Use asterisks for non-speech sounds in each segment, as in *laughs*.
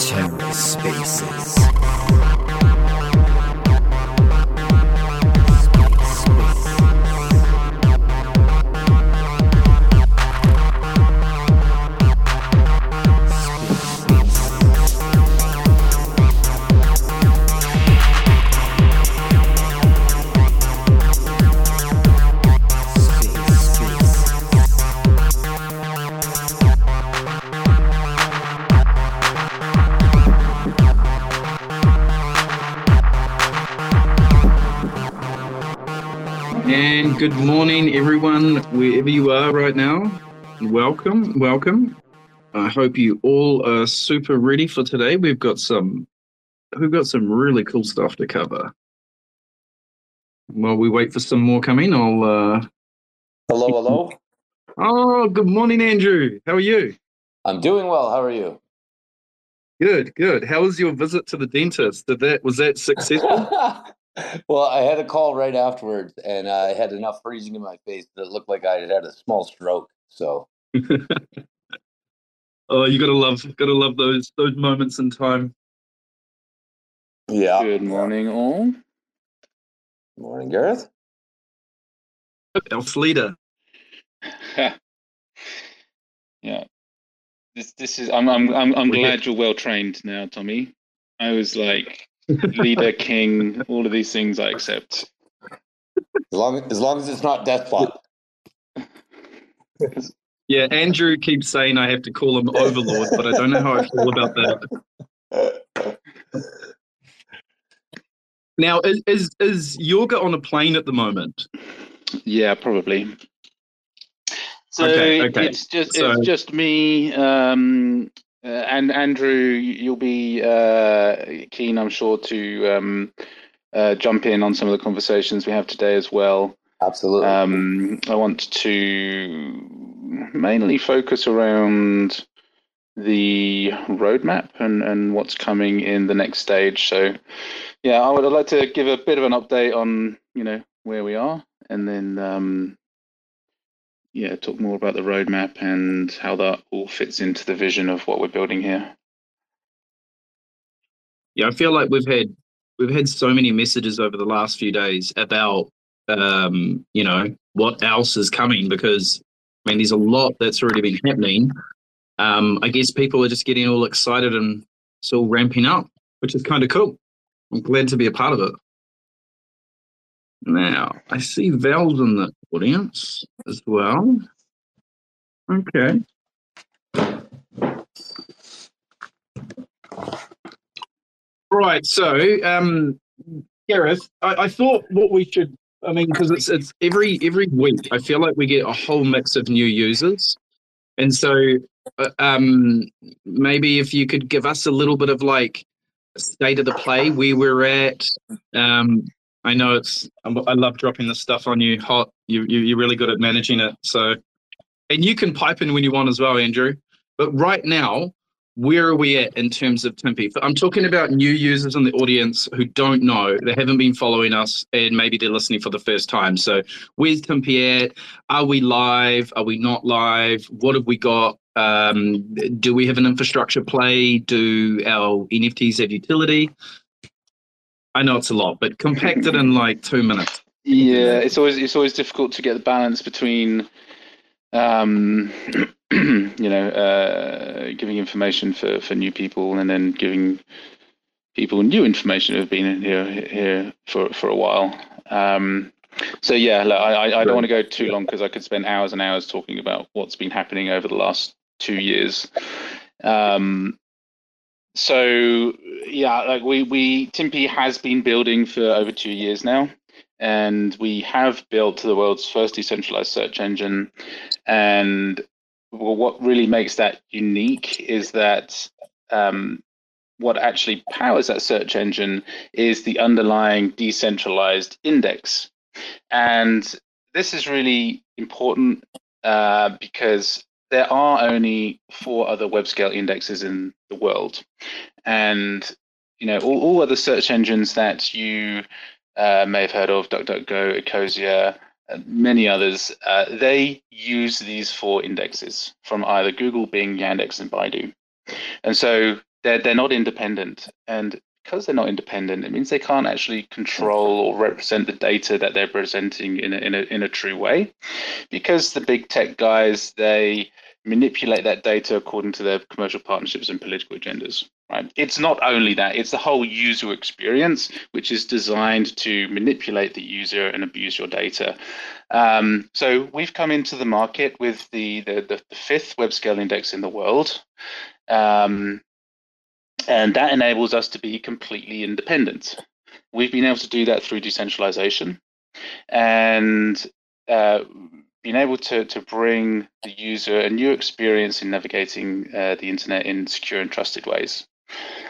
TerraSpaces. And good morning, everyone, wherever you are right now. Welcome, welcome. I hope you all are super ready for today. We've got some, we've got some really cool stuff to cover. While we wait for some more coming, I'll. Uh... Hello, hello. Oh, good morning, Andrew. How are you? I'm doing well. How are you? Good, good. How was your visit to the dentist? Did that was that *laughs* successful? *laughs* well, I had a call right afterwards, and I had enough freezing in my face that it looked like I had had a small stroke. So, *laughs* oh, you gotta love, gotta love those those moments in time. yeah. Good morning, all. Morning, Gareth. Elf leader. *laughs* yeah. This this is I'm I'm I'm, I'm glad you're well trained now, Tommy. I was like leader, king, all of these things I accept. As long as long as it's not death plot. Yeah, Andrew keeps saying I have to call him Overlord, but I don't know how I feel about that. Now, is is, is yoga on a plane at the moment? Yeah, probably. So Okay, okay. it's just So- it's just me um, uh, and Andrew. You'll be uh, keen, I'm sure, to um, uh, jump in on some of the conversations we have today as well. Absolutely. Um, I want to mainly focus around the roadmap and, and what's coming in the next stage. So, yeah, I would like to give a bit of an update on you know where we are, and then um, yeah, talk more about the roadmap and how that all fits into the vision of what we're building here. Yeah, I feel like we've had we've had so many messages over the last few days about um, you know what else is coming because I mean there's a lot that's already been happening. Um, I guess people are just getting all excited and it's all ramping up, which is kind of cool. I'm glad to be a part of it. Now I see Val's in the audience as well. Okay. Right. So, um, Gareth, I, I thought what we should, I mean, because it's it's every every week, I feel like we get a whole mix of new users, and so uh, um, maybe if you could give us a little bit of like state of the play, where we're at. Um, I know it's I'm- love dropping this stuff on you hot. You, you you're really good at managing it. So, and you can pipe in when you want as well, Andrew. But right now, where are we at in terms of Timpi? I'm talking about new users in the audience who don't know, they haven't been following us, and maybe they're listening for the first time. So, where's Timpi at? Are we live? Are we not live? What have we got? Um, do we have an infrastructure play? Do our NFTs have utility? I know it's a lot, but compact it in like two minutes. Yeah, it's always it's always difficult to get the balance between, um, *clears throat* you know, uh, giving information for, for new people and then giving people new information who have been here here for for a while. Um, so yeah, look, I I don't want to go too long because I could spend hours and hours talking about what's been happening over the last two years. Um, so yeah, like we we Timpi has been building for over two years now, and we have built the world's first decentralized search engine. And well, what really makes that unique is that um, what actually powers that search engine is the underlying decentralized index, and this is really important uh, because there are only four other web scale indexes in the world and you know all, all other search engines that you uh, may have heard of DuckDuckGo, Ecosia, and many others, uh, they use these four indexes from either Google, Bing, Yandex, and Baidu. And so they're, they're not independent. And because they're not independent, it means they can't actually control or represent the data that they're presenting in a, in a, in a true way. Because the big tech guys, they manipulate that data according to their commercial partnerships and political agendas. Right? It's not only that; it's the whole user experience, which is designed to manipulate the user and abuse your data. Um, so we've come into the market with the the, the, the fifth web scale index in the world. Um, and that enables us to be completely independent. We've been able to do that through decentralization and uh, being able to, to bring the user a new experience in navigating uh, the internet in secure and trusted ways.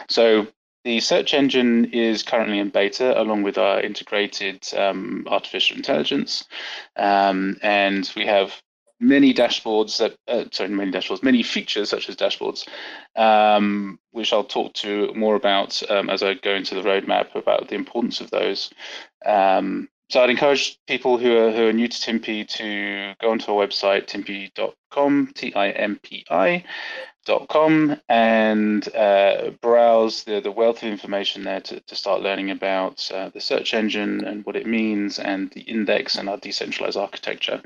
So the search engine is currently in beta along with our integrated um, artificial intelligence. Um, and we have many dashboards that, uh, sorry, many dashboards, many features such as dashboards, um, which I'll talk to more about um, as I go into the roadmap about the importance of those. Um, so I'd encourage people who are who are new to Timpi to go onto our website, timpi.com, T-I-M-P-I, dot com and uh, browse the, the wealth of information there to, to start learning about uh, the search engine and what it means and the index and our decentralized architecture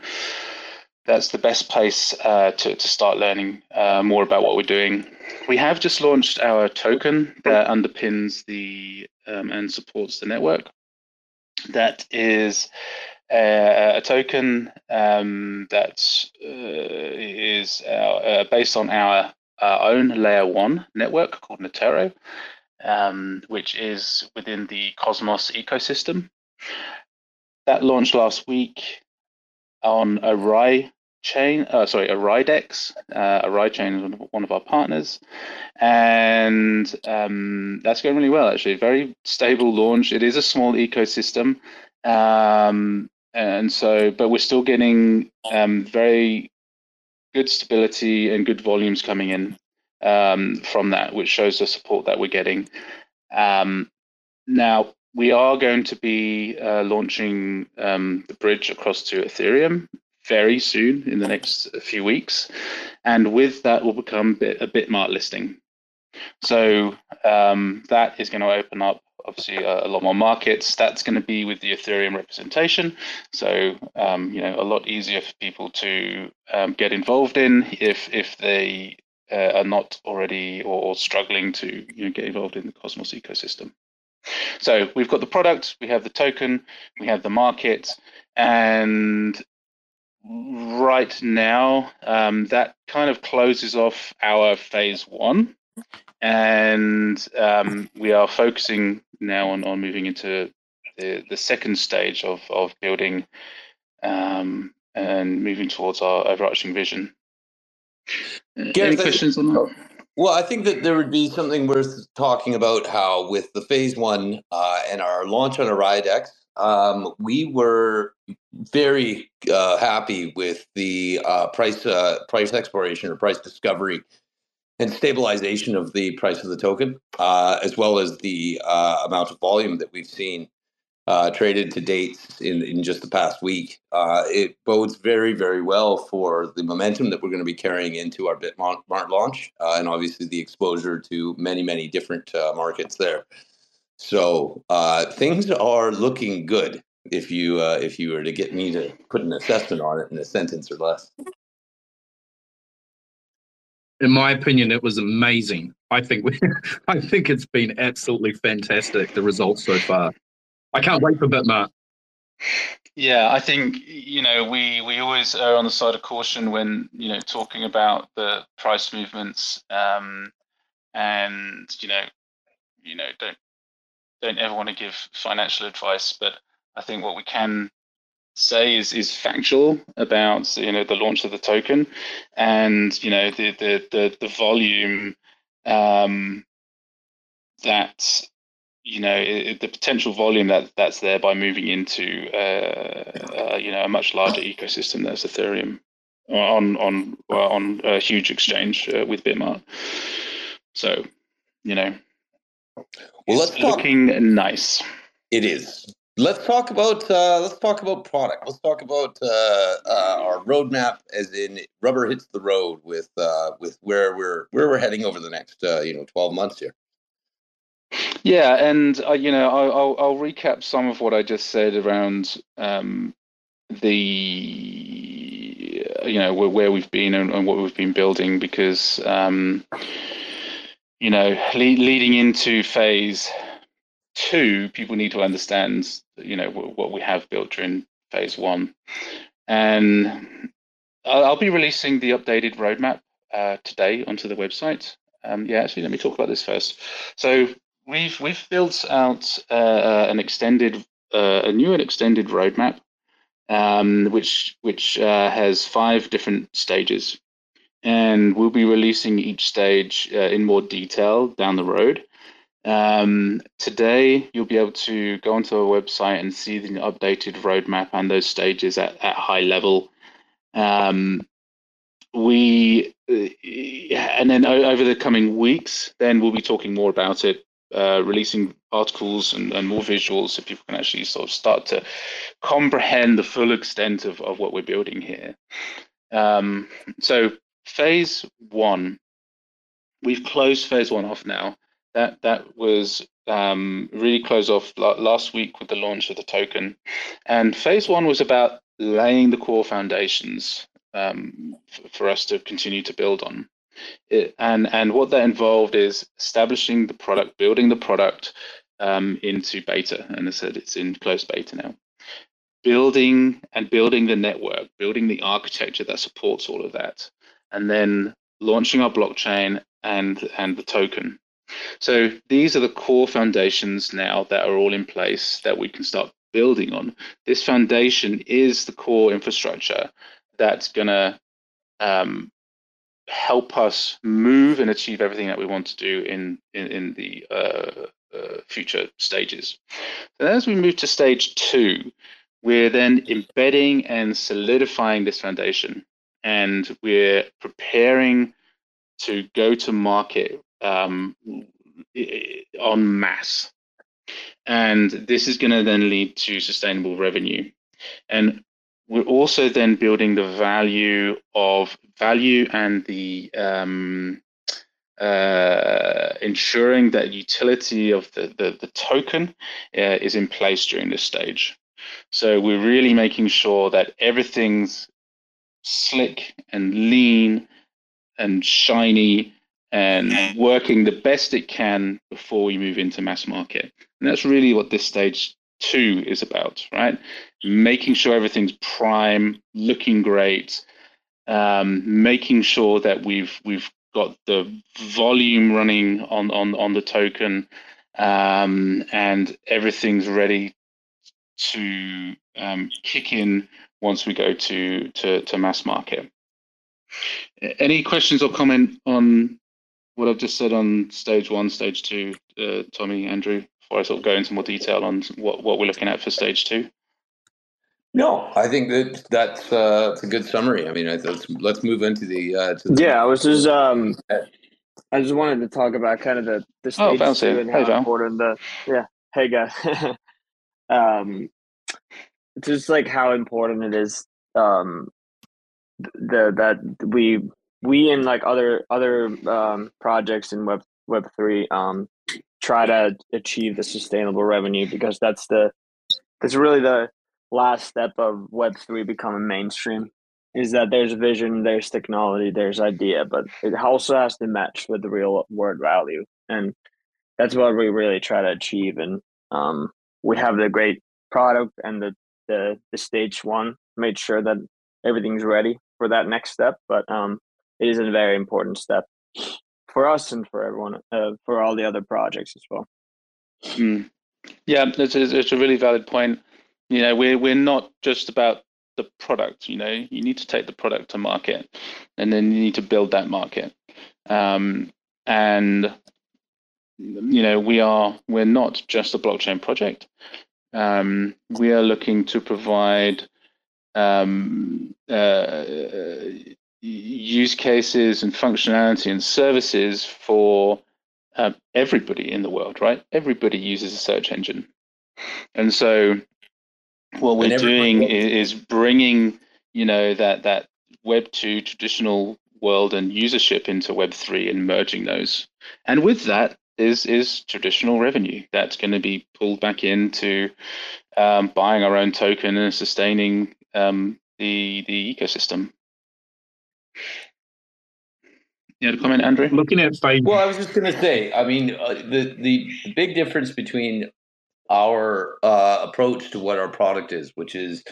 that's the best place uh, to, to start learning uh, more about what we're doing. We have just launched our token that underpins the um, and supports the network. That is a, a token um, that uh, is our, uh, based on our, our, own layer one network called Neutaro, um, which is within the Cosmos ecosystem. That launched last week on Orai chain, uh, sorry, OraiDEX. Uh, Oraichain is one of our partners, and um, that's going really well. Actually, very stable launch. It is a small ecosystem, um, and so, but we're still getting um, very good stability and good volumes coming in um, from that, which shows the support that we're getting. Um, now, we are going to be uh, launching um, the bridge across to Ethereum very soon in the next few weeks. And with that will become a Bitmart listing. So um, that is going to open up obviously a, a, lot more markets. That's going to be with the Ethereum representation. So um, you know a lot easier for people to um, get involved in if if they uh, are not already or, or struggling to you know, get involved in the Cosmos ecosystem. So we've got the product, we have the token, we have the market, and right now, um, that kind of closes off our phase one. And um, we are focusing now on, on moving into the, the second stage of, of building um, and moving towards our overarching vision. Gareth, Any questions on that? Well, I think that there would be something worth talking about how, with the phase one uh, and our launch on OraiDEX, um, we were very uh, happy with the uh, price uh, price exploration or price discovery and stabilization of the price of the token, uh, as well as the uh, amount of volume that we've seen uh, traded to date in, in just the past week. it bodes very, very well for the momentum that we're going to be carrying into our Bitmart launch, and obviously the exposure to many, many different markets there. So uh, things are looking good. If you uh, if you were to get me to put an assessment on it in a sentence or less. In my opinion, it was amazing. I think we, *laughs* I think it's been absolutely fantastic. The results so far. I can't wait for Bitmart. Yeah, I think you know we we always are on the side of caution when you know talking about the price movements, um, and you know, you know don't don't ever want to give financial advice, but I think what we can say is is factual about you know the launch of the token and you know the the the, the volume um, that you know it, the potential volume that that's there by moving into uh, uh, you know a much larger ecosystem that's Ethereum on on on a huge exchange uh, with Bitmart. So you know well, let's looking nice. It is. Let's talk about uh, let's talk about product. Let's talk about uh, uh, our roadmap, as in rubber hits the road with uh, with where we're where we're heading over the next uh, you know twelve months here. Yeah, and uh, you know I'll, I'll, I'll recap some of what I just said around um, the you know where, where we've been and, and, what we've been building because um, you know le- leading into phase two, people need to understand you know what we have built during phase one, and I'll, I'll be releasing the updated roadmap uh, today onto the website. Um, yeah, actually, let me talk about this first. So we've we've built out uh, uh an extended, uh, a new and extended roadmap, um, which which uh, has five different stages, and we'll be releasing each stage uh, in more detail down the road. Um, today, you'll be able to go onto our website and see the updated roadmap and those stages at, at high level. Um, we uh, and then over the coming weeks, then we'll be talking more about it, uh, releasing articles and, and, more visuals so people can actually sort of start to comprehend the full extent of, of what we're building here. Um, so phase one, we've closed phase one off now that that was um, really closed off last week with the launch of the token. And phase one was about laying the core foundations um, for us to continue to build on. It, and and what that involved is establishing the product, building the product um, into beta. And I said it's in closed beta now. Building and building the network, building the architecture that supports all of that, and then launching our blockchain and and the token. So these are the core foundations now that are all in place that we can start building on. This foundation is the core infrastructure that's going to um, help us move and achieve everything that we want to do in in, in the uh, uh, future stages. And as we move to stage two, we're then embedding and solidifying this foundation, and we're preparing to go to market um, en masse. And this is going to then lead to sustainable revenue. And we're also then building the value of value and the um, uh, ensuring that utility of the, the, the token uh, is in place during this stage. So we're really making sure that everything's slick and lean and shiny and working the best it can before we move into mass market. And that's really what this stage two is about, right? Making sure everything's prime, looking great, um, making sure that we've we've got the volume running on on on the token, um, and everything's ready to um, kick in once we go to to, to mass market. Any questions or comment on what I've just said on stage one, stage two, uh, Tommy, Andrew, before I sort of go into more detail on what, what we're looking at for stage two? No, I think that that's uh, that's a good summary. I mean, let's let's move into the. Uh, the yeah, I was just um, I just wanted to talk about kind of the the stage oh, two and how hey, important the yeah. Hey guys, *laughs* um, just like how important it is um, the that we we and like other other um, projects in web web 3 um, try to achieve the sustainable revenue because that's the that's really the last step of web 3 becoming mainstream is that there's vision there's technology there's idea but it also has to match with the real world value. And that's what we really try to achieve. And um, we have the great product and the, the the stage one made sure that everything's ready for that next step but um, it is a very important step for us and for everyone, uh, for all the other projects as well. Mm. Yeah, it's, it's a really valid point. You know, we're we're not just about the product. You know, you need to take the product to market, and then you need to build that market. Um, and you know, we are we're not just a blockchain project. Um, we are looking to provide um, uh, use cases and functionality and services for um, everybody in the world, right? Everybody uses a search engine. And so, what we're doing is, is bringing you know that that Web two traditional world and usership into Web three and merging those. And with that is is traditional revenue that's going to be pulled back into um, buying our own token and sustaining um, the the ecosystem. You had a comment, Andrew? Looking at phase Well, I was just going to say, I mean, uh, the, the the big difference between our uh, approach to what our product is, which is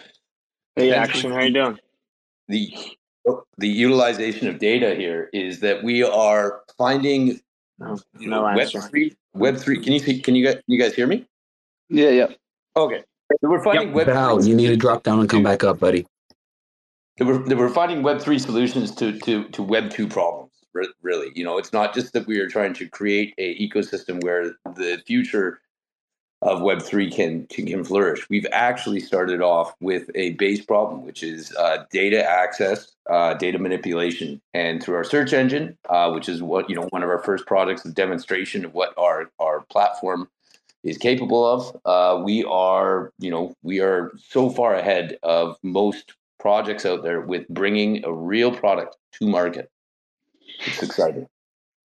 Hey, action. How you doing? the the utilization of data here is that we are finding No, you no know, Web three. Web three. Can you see? Can you guys? You guys hear me? Yeah, yeah. Okay. So we're finding Web. Val, you need to drop down and come back up, buddy. that we're, that we're finding Web three solutions to to to Web two problems. Really, you know, it's not just that we are trying to create a ecosystem where the future of Web three can, can can flourish. We've actually started off with a base problem, which is uh, data access, uh, data manipulation, and through our search engine, uh, which is what you know one of our first products, a demonstration of what our our platform is capable of. Uh, we are, you know, we are so far ahead of most projects out there with bringing a real product to market. It's exciting.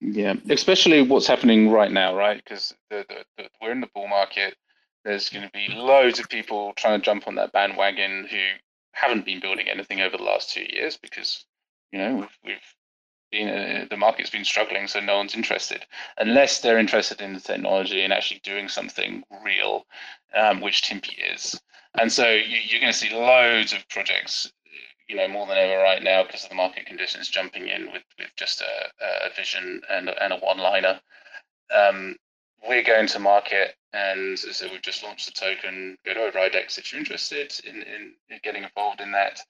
Yeah, especially what's happening right now, right? Because we're in the bull market. There's going to be loads of people trying to jump on that bandwagon who haven't been building anything over the last two years because you know we've, we've been uh, the market's been struggling, so no one's interested unless they're interested in the technology and actually doing something real, um, which Timpi is. And so you, you're going to see loads of projects you know more than ever right now because of the market conditions jumping in with, with just a, a vision and, and a one liner um, we're going to market and said, we've just launched the token. Go to Ridex if you're interested in, in, in getting involved in that.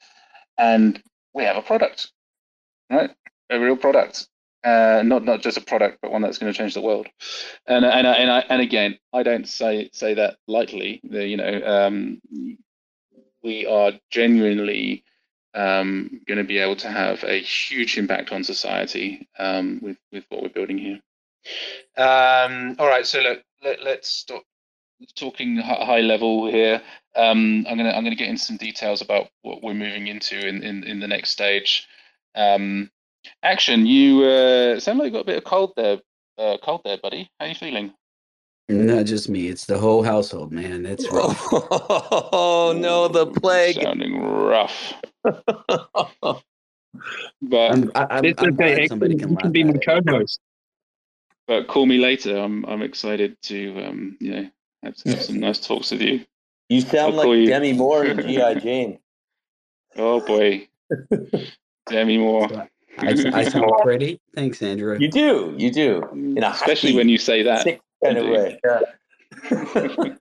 And we have a product right? A real product. Uh, not not just a product but one that's going to change the world. And and and, I, and again I don't say say that lightly. The, you know um, we are genuinely um, going to be able to have a huge impact on society um, with with what we're building here. Um, all right, so look, let, let's stop talking high level here. Um, I'm gonna I'm gonna get into some details about what we're moving into in in, in the next stage. Um, action, you uh, sound like you got a bit of cold there, uh, cold there, buddy. How are you feeling? Not just me; it's the whole household, man. It's *laughs* rough. Oh no, the plague! Sounding rough. *laughs* But I'm, I, I'm, It's I'm okay. somebody can can be my co-host. but call me later. I'm I'm excited to um you know have, have some nice talks with you. You sound I'll like you. Demi Moore and GI *laughs* Jane. Oh boy, *laughs* Demi Moore. I, I sound pretty. Thanks, Andrew. You do, you do, in a Especially husky, when you say that. sick kind of way. Yeah.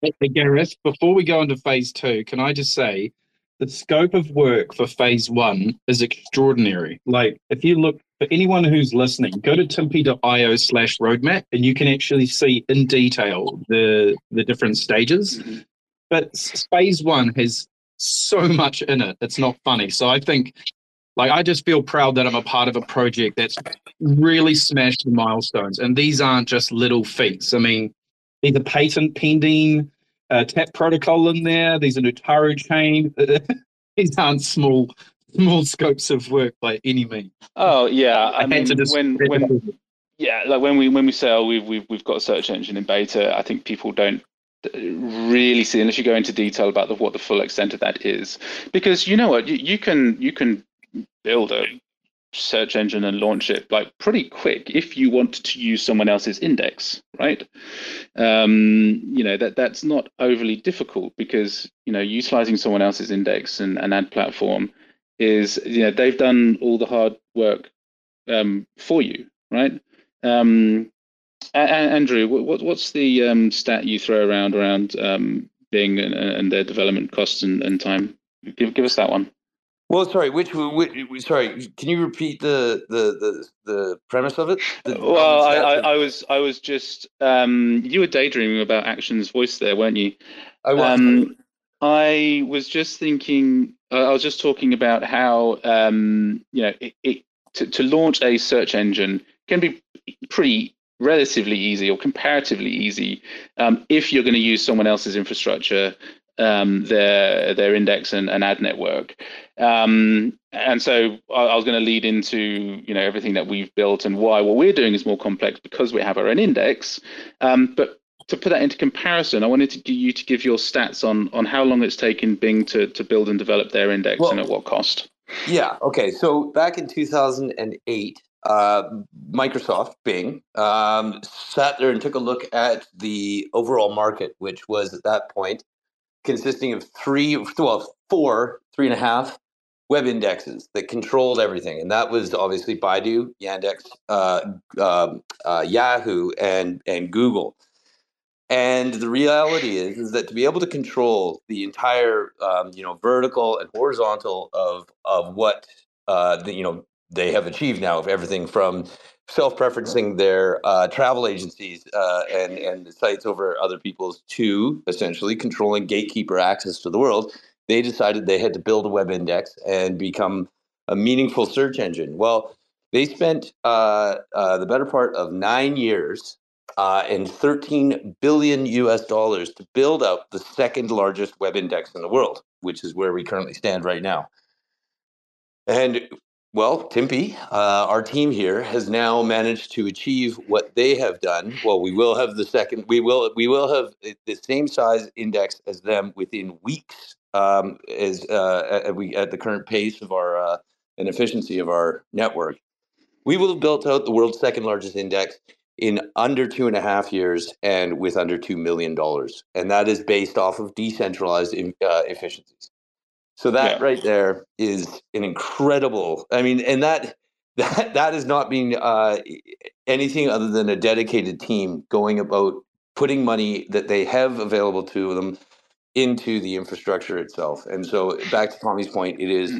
Hey, Gareth, before we go into phase two, can I just say the scope of work for phase one is extraordinary. Like, if you look for anyone who's listening, go to timpi.io slash roadmap and you can actually see in detail the the different stages. Mhm. But phase one has so much in it. It's not funny. So I think, like, I just feel proud that I'm a part of a project that's really smashed the milestones. And these aren't just little feats. I mean, these are patent pending, uh, tap protocol in there. These are Neutaro chain. *laughs* these aren't small, small scopes of work by any means. Oh yeah, I, had mean when *laughs* when yeah, like when we when we say oh we've we've we've got a search engine in beta, I think people don't really see unless you go into detail about the, what the full extent of that is, because you know what you, you can you can build a search engine and launch it like pretty quick if you want to use someone else's index, right? Um, you know that that's not overly difficult because you know utilizing someone else's index and an ad platform is you know they've done all the hard work um, for you, right? Um, a- Andrew, what, what what's the um, stat you throw around around um, Bing and, and their development costs and, and time? Give give us that one. Well, sorry. Which, which, which? Sorry. Can you repeat the the the, the premise of it? The Well, I, I. I was I was just um, you were daydreaming about Action's voice there, weren't you? I was. Um, I was just thinking. Uh, I was just talking about how um, you know it, it to, to launch a search engine can be pretty relatively easy or comparatively easy um, if you're going to use someone else's infrastructure um, their their index and, and ad network. Um, and so I, I was going to lead into you know everything that we've built and why what we're doing is more complex because we have our own index. Um, but to put that into comparison, I wanted to you to give your stats on on how long it's taken Bing to to build and develop their index well, and at what cost. Yeah. Okay. So back in 2008, uh, Microsoft, Bing, um, sat there and took a look at the overall market, which was at that point consisting of three, well, four, three and a half web indexes that controlled everything, and that was obviously Baidu, Yandex, uh, uh, uh, Yahoo, and and Google. And the reality is, is that to be able to control the entire, um, you know, vertical and horizontal of of what uh, the, you know they have achieved now, of everything from self-preferencing their uh, travel agencies uh, and and sites over other people's to essentially controlling gatekeeper access to the world. They decided they had to build a web index and become a meaningful search engine. Well, they spent uh, uh the better part of nine years uh, and 13 billion US dollars to build out the second largest web index in the world, which is where we currently stand right now. And well, Timpi, uh, our team here has now managed to achieve what they have done. Well, we will have the second. We will we will have the same size index as them within weeks. Um, as uh, at, we at the current pace of our uh, and efficiency of our network, we will have built out the world's second largest index in under two and a half years and with under two million dollars, and that is based off of decentralized uh, efficiencies. So that yeah. right there is an incredible. I mean, and that *laughs* that that is not being uh, anything other than a dedicated team going about putting money that they have available to them into the infrastructure itself. And so, back to Tommy's point, it is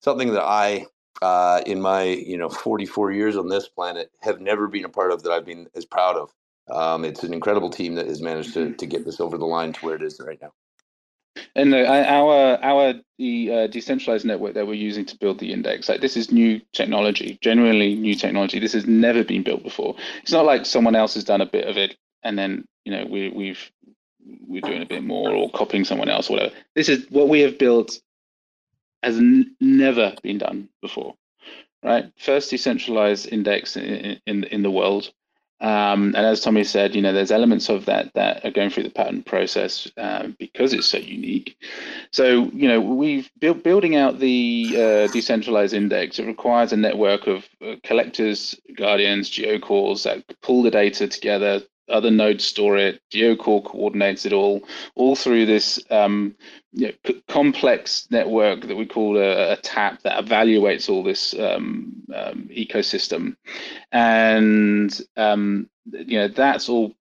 something that I, uh, in my you know 44 years on this planet, have never been a part of that I've been as proud of. Um, it's an incredible team that has managed to mm-hmm. to get this over the line to where it is right now. And our our the uh, decentralized network that we're using to build the index, like this is new technology, generally new technology. This has never been built before. It's not like someone else has done a bit of it and then you know we we've we're doing a bit more or copying someone else or whatever. This is what we have built has n- never been done before, right? First decentralized index in in, in the world. Um, and as Tommy said, you know, there's elements of that that are going through the patent process uh, because it's so unique. So, you know, we've built building out the uh, decentralized index. It requires a network of uh, collectors, guardians, geocores that pull the data together, other nodes store it, GeoCore coordinates it all, all through this um, you know, complex network that we call a, a, TAP that evaluates all this um, um, ecosystem. And, um, you know, that's all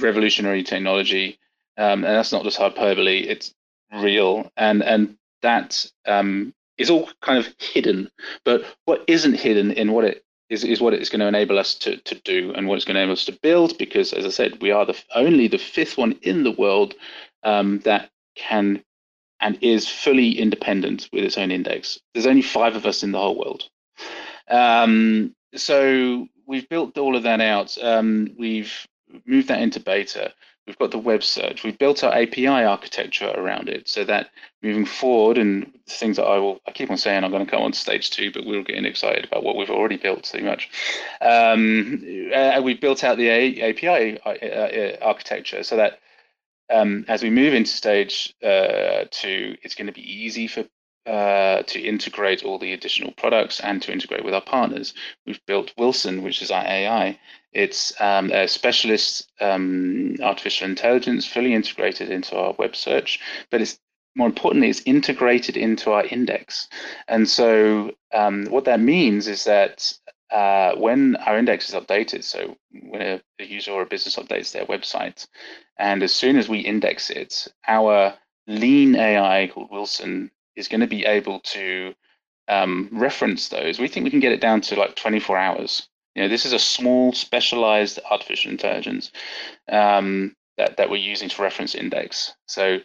revolutionary technology. Um, and that's not just hyperbole, it's real. And, and that um, is all kind of hidden. But what isn't hidden in what it is, is what it's going to enable us to, to do and what it's going to enable us to build because as i said we are the only the fifth one in the world um, that can and is fully independent with its own index. There's only five of us in the whole world. Um, so we've built all of that out. Um, we've moved that into beta We've got the web search. We've built our API architecture around it so that moving forward, and things that I will, I keep on saying I'm going to come on stage two, but we're getting excited about what we've already built so much. Um, uh, we've built out the API uh, uh, architecture so that um, as we move into stage uh, two, it's going to be easy for uh, to integrate all the additional products and to integrate with our partners. We've built Wilson, which is our AI. It's um, a specialist um, artificial intelligence fully integrated into our web search, but it's more importantly, it's integrated into our index. And so, um, what that means is that uh, when our index is updated, so when a, a user or a business updates their website, and as soon as we index it, our lean AI called Wilson is going to be able to um, reference those. We think we can get it down to like 24 hours. You know, this is a small, specialized artificial intelligence um, that that we're using to reference index. So,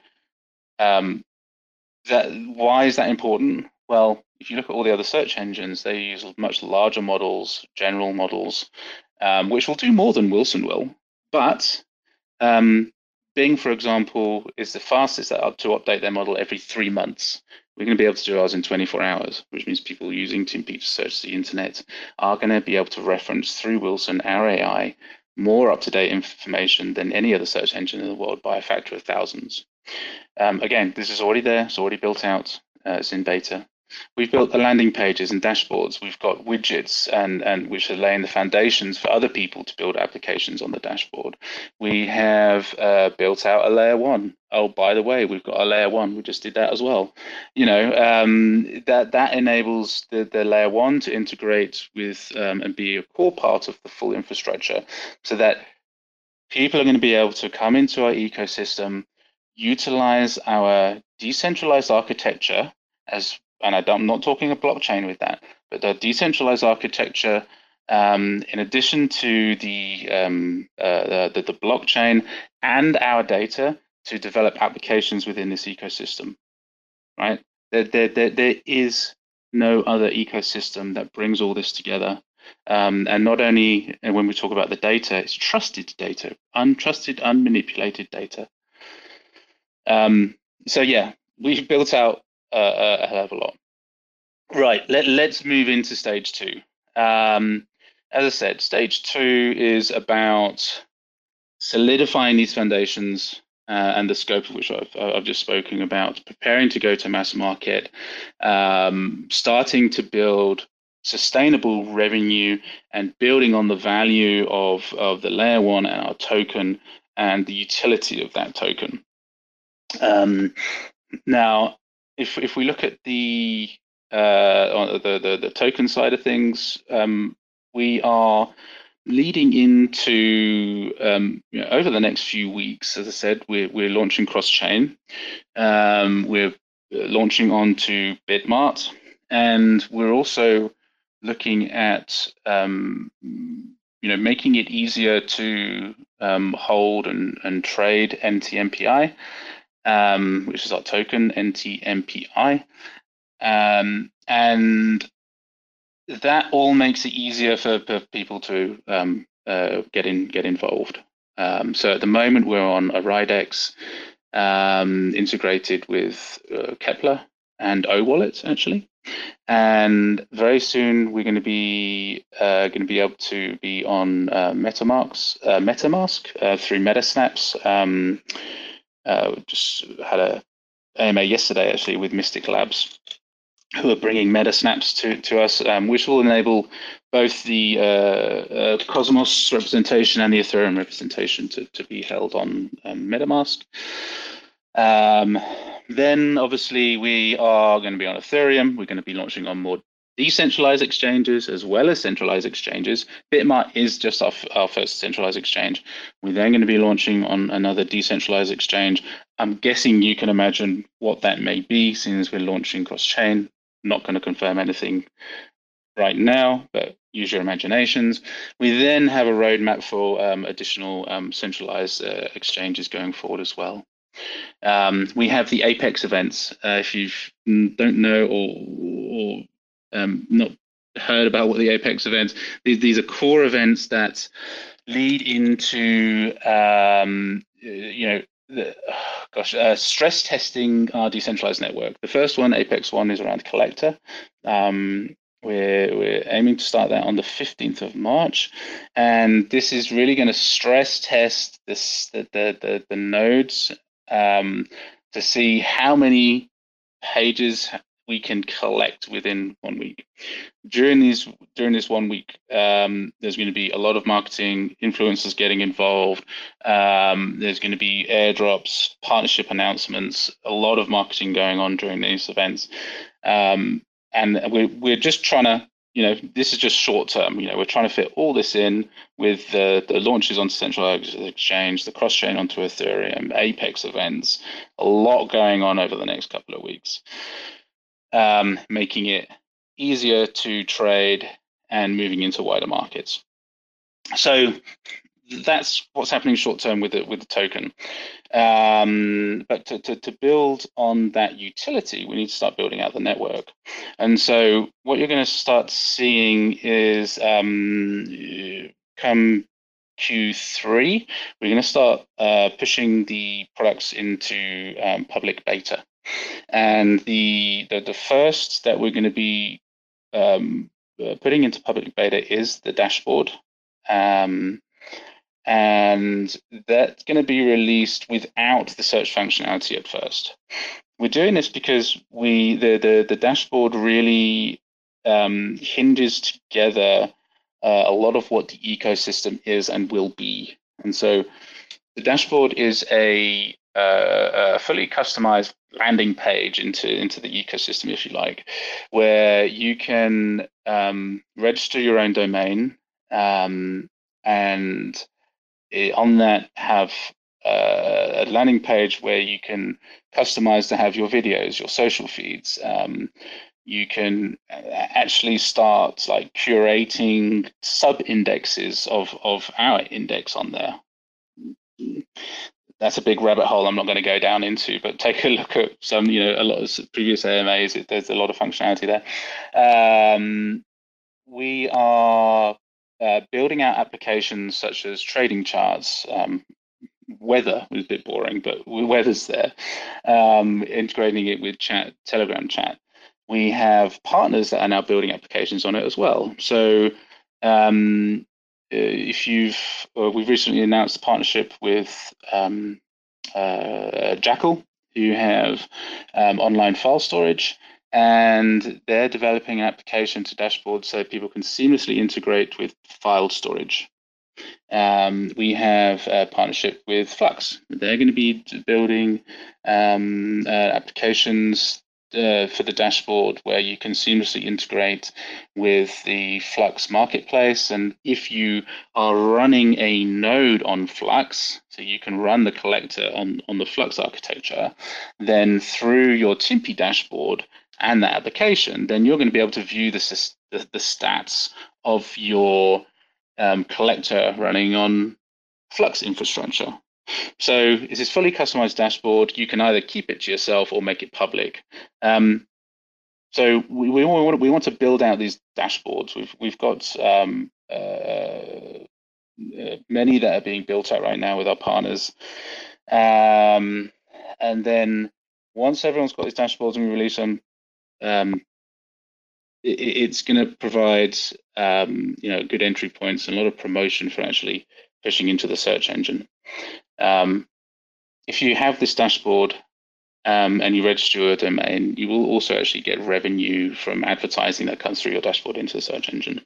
um, that why is that important? Well, if you look at all the other search engines, they use much larger models, general models, um, which will do more than Wilson will. But um, Bing, for example, is the fastest to update their model every three months. We're going to be able to do ours in 24 hours, which means people using Timpi to search the internet are going to be able to reference through Wilson, our AI, more up to date information than any other search engine in the world by a factor of thousands. Um, again, this is already there, it's already built out, uh, it's in beta. We've built the landing pages and dashboards. We've got widgets and, and which are laying the foundations for other people to build applications on the dashboard. We have uh, built out a layer one. Oh, by the way, we've got a layer one. We just did that as well. You know, um, that that enables the, the layer one to integrate with um, and be a core part of the full infrastructure so that people are going to be able to come into our ecosystem, utilize our decentralized architecture as and I'm not talking a blockchain with that, but the decentralized architecture, um, in addition to the, um, uh, the, the blockchain and our data to develop applications within this ecosystem, right? There, there, there, there is no other ecosystem that brings all this together. Um, and not only when we talk about the data, it's trusted data, untrusted, unmanipulated data. Um, so yeah, we've *laughs* built out uh, a hell of a lot. Right. Let Let's move into stage two. Um, as I said, stage two is about solidifying these foundations uh, and the scope of which I've, I've, just spoken about, preparing to go to mass market, um, starting to build sustainable revenue and building on the value of, of the layer one and our token and the utility of that token. Um, now, if if we look at the uh, the, the, the token side of things, um, we are leading into um, you know, over the next few weeks. As I said, we're we're launching cross chain. Um, we're launching onto Bitmart, and we're also looking at um, you know making it easier to um, hold and, and trade NTMPI um, which is our token, NTMPI. Um, and that all makes it easier for, for people to um, uh, get in, get involved. Um, so at the moment, we're on OraiDEX um, integrated with uh, Keplr and OWallet actually, and very soon we're going to be uh, going to be able to be on uh, uh, MetaMask uh, through MetaSnaps. Uh, just had a AMA yesterday actually with Mystic Labs, who are bringing MetaSnaps to to us, um, which will enable both the uh, uh, Cosmos representation and the Ethereum representation to, to be held on um, MetaMask. Um, then obviously we are going to be on Ethereum. We're going to be launching on more decentralized exchanges as well as centralized exchanges. Bitmart is just our, our first centralized exchange. We're then going to be launching on another decentralized exchange. I'm guessing you can imagine what that may be since we're launching cross chain. Not going to confirm anything right now, but use your imaginations. We then have a roadmap for um, additional um, centralized uh, exchanges going forward as well. Um, we have the Apex events. Uh, if you don't know or, or um, not heard about what the Apex events. These, these are core events that lead into um, you know the, gosh uh, stress testing our decentralized network. The first one, Apex one, is around collector. Um, we're, we're aiming to start that on the 15th of March. And this is really going to stress test this, the, the, the, the nodes um, to see how many pages we can collect within one week. During these during this one week, um, there's going to be a lot of marketing, influencers getting involved. Um, there's going to be airdrops, partnership announcements, a lot of marketing going on during these events, um, and we're we're just trying to. You know, this is just short term. You know, we're trying to fit all this in with the, the launches onto centralized exchange, the cross chain onto Ethereum, Apex events, a lot going on over the next couple of weeks um, making it easier to trade and moving into wider markets. So that's what's happening short term with the with the token. Um, but to, to, to build on that utility, we need to start building out the network. And so what you're going to start seeing is um, come Q3, we're going to start uh, pushing the products into um, public beta. And the, the, the first that we're going to be um, uh, putting into public beta is the dashboard. Um, and that's going to be released without the search functionality at first. We're doing this because we the the, the dashboard really um, hinges together uh, a lot of what the ecosystem is and will be. And so the dashboard is a, uh, a fully customized landing page into, into the ecosystem, if you like, where you can um, register your own domain um, and it, on that have uh, a landing page where you can customize to have your videos, your social feeds, um, you can uh, actually start like curating sub indexes of of our index on there that's a big rabbit hole i'm not going to go down into but take a *laughs* look at some you know a lot of previous amas it, there's a lot of functionality there. Um, we are uh, building out applications such as trading charts um, weather was a bit boring but weather's there. Um, integrating it with chat telegram chat. We have partners that are now building applications on it as well. So um, if you've, uh, we've recently announced a partnership with um, uh, Jackal, who have um, online file storage, and they're developing an application to dashboard so people can seamlessly integrate with file storage. Um, we have a partnership with Flux. They're going to be building um, uh, applications uh, for the dashboard where you can seamlessly integrate with the Flux marketplace. And if you are running a node on Flux, so you can run the collector on, on the Flux architecture, then through your Timpi dashboard and that application, then you're going to be able to view the, the, the stats of your um, collector running on Flux infrastructure. So it's this fully customized dashboard. You can either keep it to yourself or make it public. Um, so we, we, want, we want to build out these dashboards. We've we've got um, uh, uh, many that are being built out right now with our partners. Um, and then once everyone's got these dashboards and we release them, um, it, it's going to provide um, you know good entry points and a lot of promotion for actually pushing into the search engine. Um, if you have this dashboard um, and you register your domain, you will also actually get revenue from advertising that comes through your dashboard into the search engine.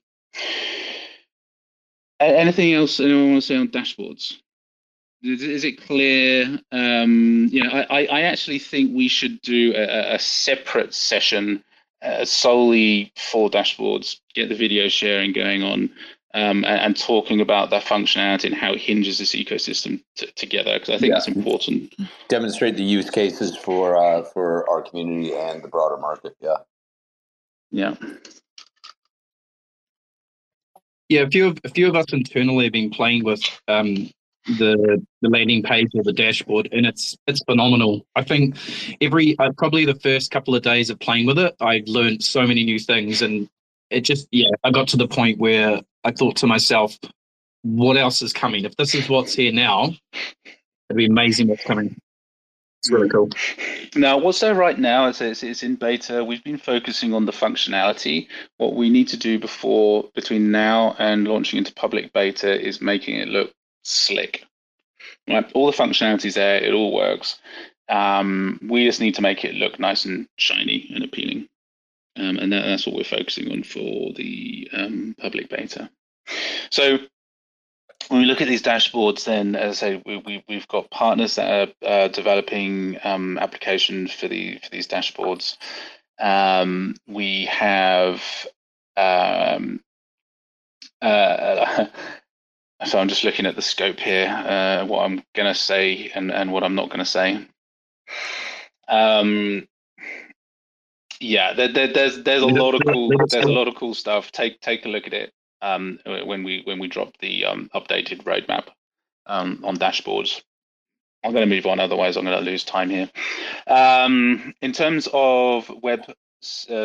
Anything else anyone want to say on dashboards? Is it clear? Um, you know, I, I actually think we should do a, a separate session uh, solely for dashboards, get the video sharing going on, um, and, and, talking about that functionality and how it hinges this ecosystem t- together because I think yeah. that's important. Demonstrate the use cases for uh, for our community and the broader market. Yeah. Yeah. Yeah, a few of a few of us internally have been playing with um, the the landing page or the dashboard, and it's it's phenomenal. I think every uh, probably the first couple of days of playing with it, I learned so many new things, and it just yeah, I got to the point where I thought to myself, what else is coming? If this is what's here now, it'd be amazing what's coming. It's really cool. Now, what's there right now is it's, in beta. We've been focusing on the functionality. What we need to do before between now and launching into public beta is making it look slick. Right? All the functionalities there, it all works. Um, we just need to make it look nice and shiny and appealing. Um, and that, that's what we're focusing on for the um, public beta. So when we look at these dashboards, then as I say, we, we, have got partners that are uh, developing um, applications for the for these dashboards. Um, we have um, uh, *laughs* so I'm just looking at the scope here, uh, what I'm going to say and, and what I'm not going to say. Um, yeah, there, there, there's there's a lot of cool there's a lot of cool stuff. Take take a look at it um, when we when we drop the um, updated roadmap. um, on dashboards. I'm going to move on, otherwise I'm going to lose time here. Um, in terms of web, uh,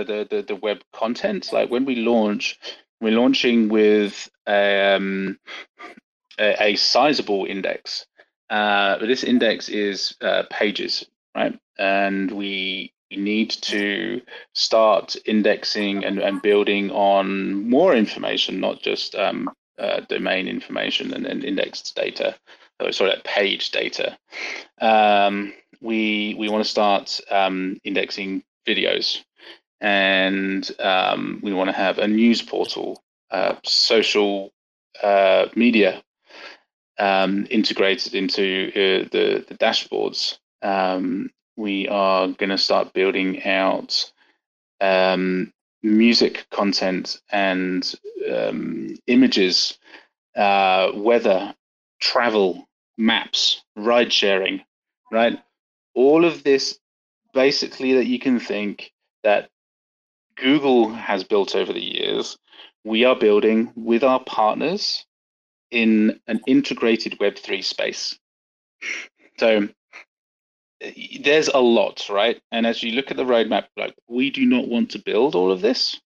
the, the the web content, like when we launch, we're launching with um, a, a sizable index. Uh, but this index is uh, pages, right? And we need to start indexing and, and building on more information, not just um, uh, domain information and, and indexed data, oh, sorry, page data. Um, we we want to start um, indexing videos, and um, we want to have a news portal, uh, social uh, media um, integrated into uh, the, the dashboards. Um, we are going to start building out um, music content and um, images, uh, weather, travel, maps, ride sharing, right? All of this basically that you can think that Google has built over the years, we are building with our partners in an integrated Web3 space. So there's a lot, right? And as you look at the roadmap, like we do not want to build all of this.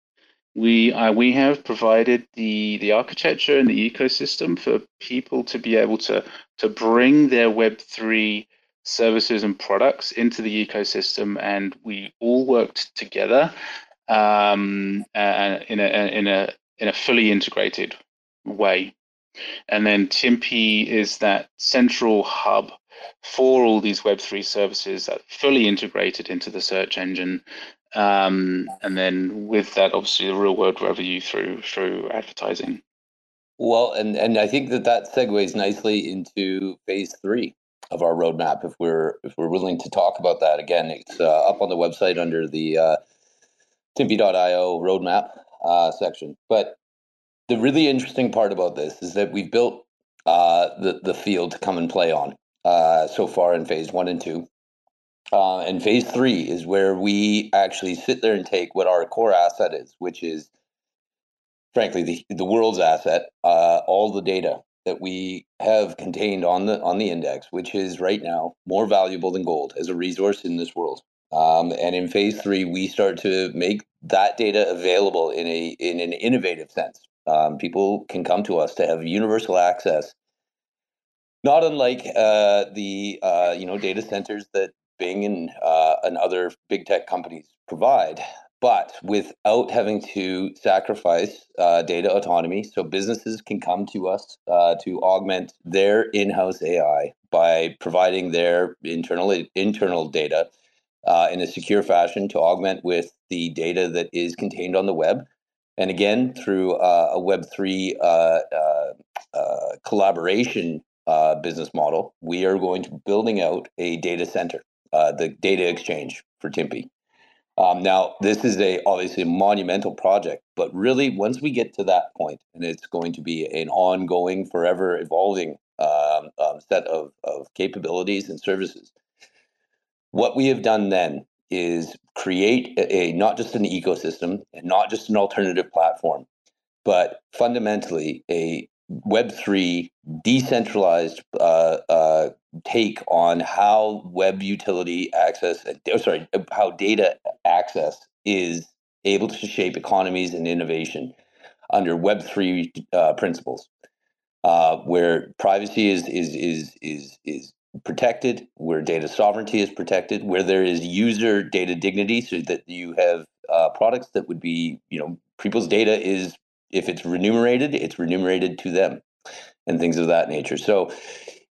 We uh, we have provided the the architecture and the ecosystem for people to be able to to bring their Web three services and products into the ecosystem, and we all worked together um, uh, in a in a in a fully integrated way. And then Timpi is that central hub for all these Web3 services that fully integrated into the search engine. Um, and then with that, obviously, the real world revenue through through advertising. Well, and and I think that that segues nicely into phase three of our roadmap. If we're if we're willing to talk about that again, it's uh, up on the website under the uh, Timpi.io roadmap uh, section. But the really interesting part about this is that we've built uh, the the field to come and play on uh, so far in phase one and two. Uh, and phase three is where we actually sit there and take what our core asset is, which is, frankly, the, the world's asset, uh, all the data that we have contained on the on the index, which is right now more valuable than gold as a resource in this world. Um, and in phase three, we start to make that data available in a in an innovative sense. Um, people can come to us to have universal access not unlike uh, the uh, you know data centers that Bing and uh, and other big tech companies provide, but without having to sacrifice uh, data autonomy. So businesses can come to us uh, to augment their in-house AI by providing their internal internal data uh, in a secure fashion to augment with the data that is contained on the web. And again, through a Web3 collaboration uh, business model, we are going to building out a data center, uh, the data exchange for Timpi. Um, now, this is a obviously a monumental project, but really, once we get to that point, and it's going to be an ongoing, forever evolving um, um, set of, of capabilities and services. What we have done then is create a, a not just an ecosystem and not just an alternative platform, but fundamentally a Web3 decentralized uh, uh, take on how web utility access, oh, sorry, how data access is able to shape economies and innovation under Web3 uh, principles, uh, where privacy is, is, is, is, is protected, where data sovereignty is protected, where there is user data dignity, so that you have uh, products that would be, you know, people's data is if it's remunerated, it's remunerated to them, and things of that nature. So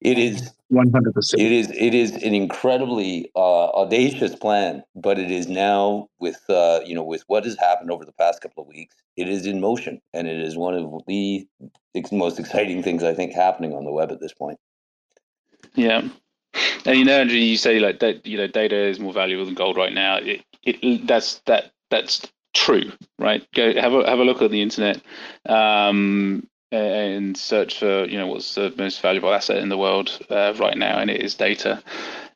it is 100%. It is it is an incredibly uh, audacious plan, but it is now with uh, you know with what has happened over the past couple of weeks. It is in motion, and it is one of the most exciting things I think happening on the web at this point. Yeah, and you know, Andrew, you say like that. You know, data is more valuable than gold right now. It, it that's that that's true, right? Go have a have a look at the internet um, and search for you know what's the most valuable asset in the world uh, right now, and it is data.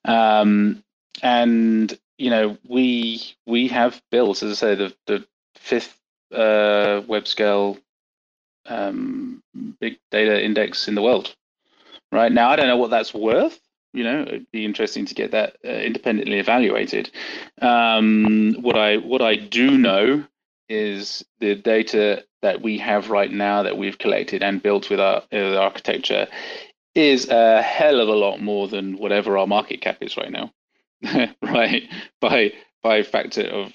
Um, and you know we we have built, as I say, the the fifth uh, web scale um, big data index in the world, right now i don't know what that's worth you know it'd be interesting to get that uh, independently evaluated um, what i what i do know is the data that we have right now that we've collected and built with our, with architecture is a hell of a lot more than whatever our market cap is right now *laughs* right by by factor of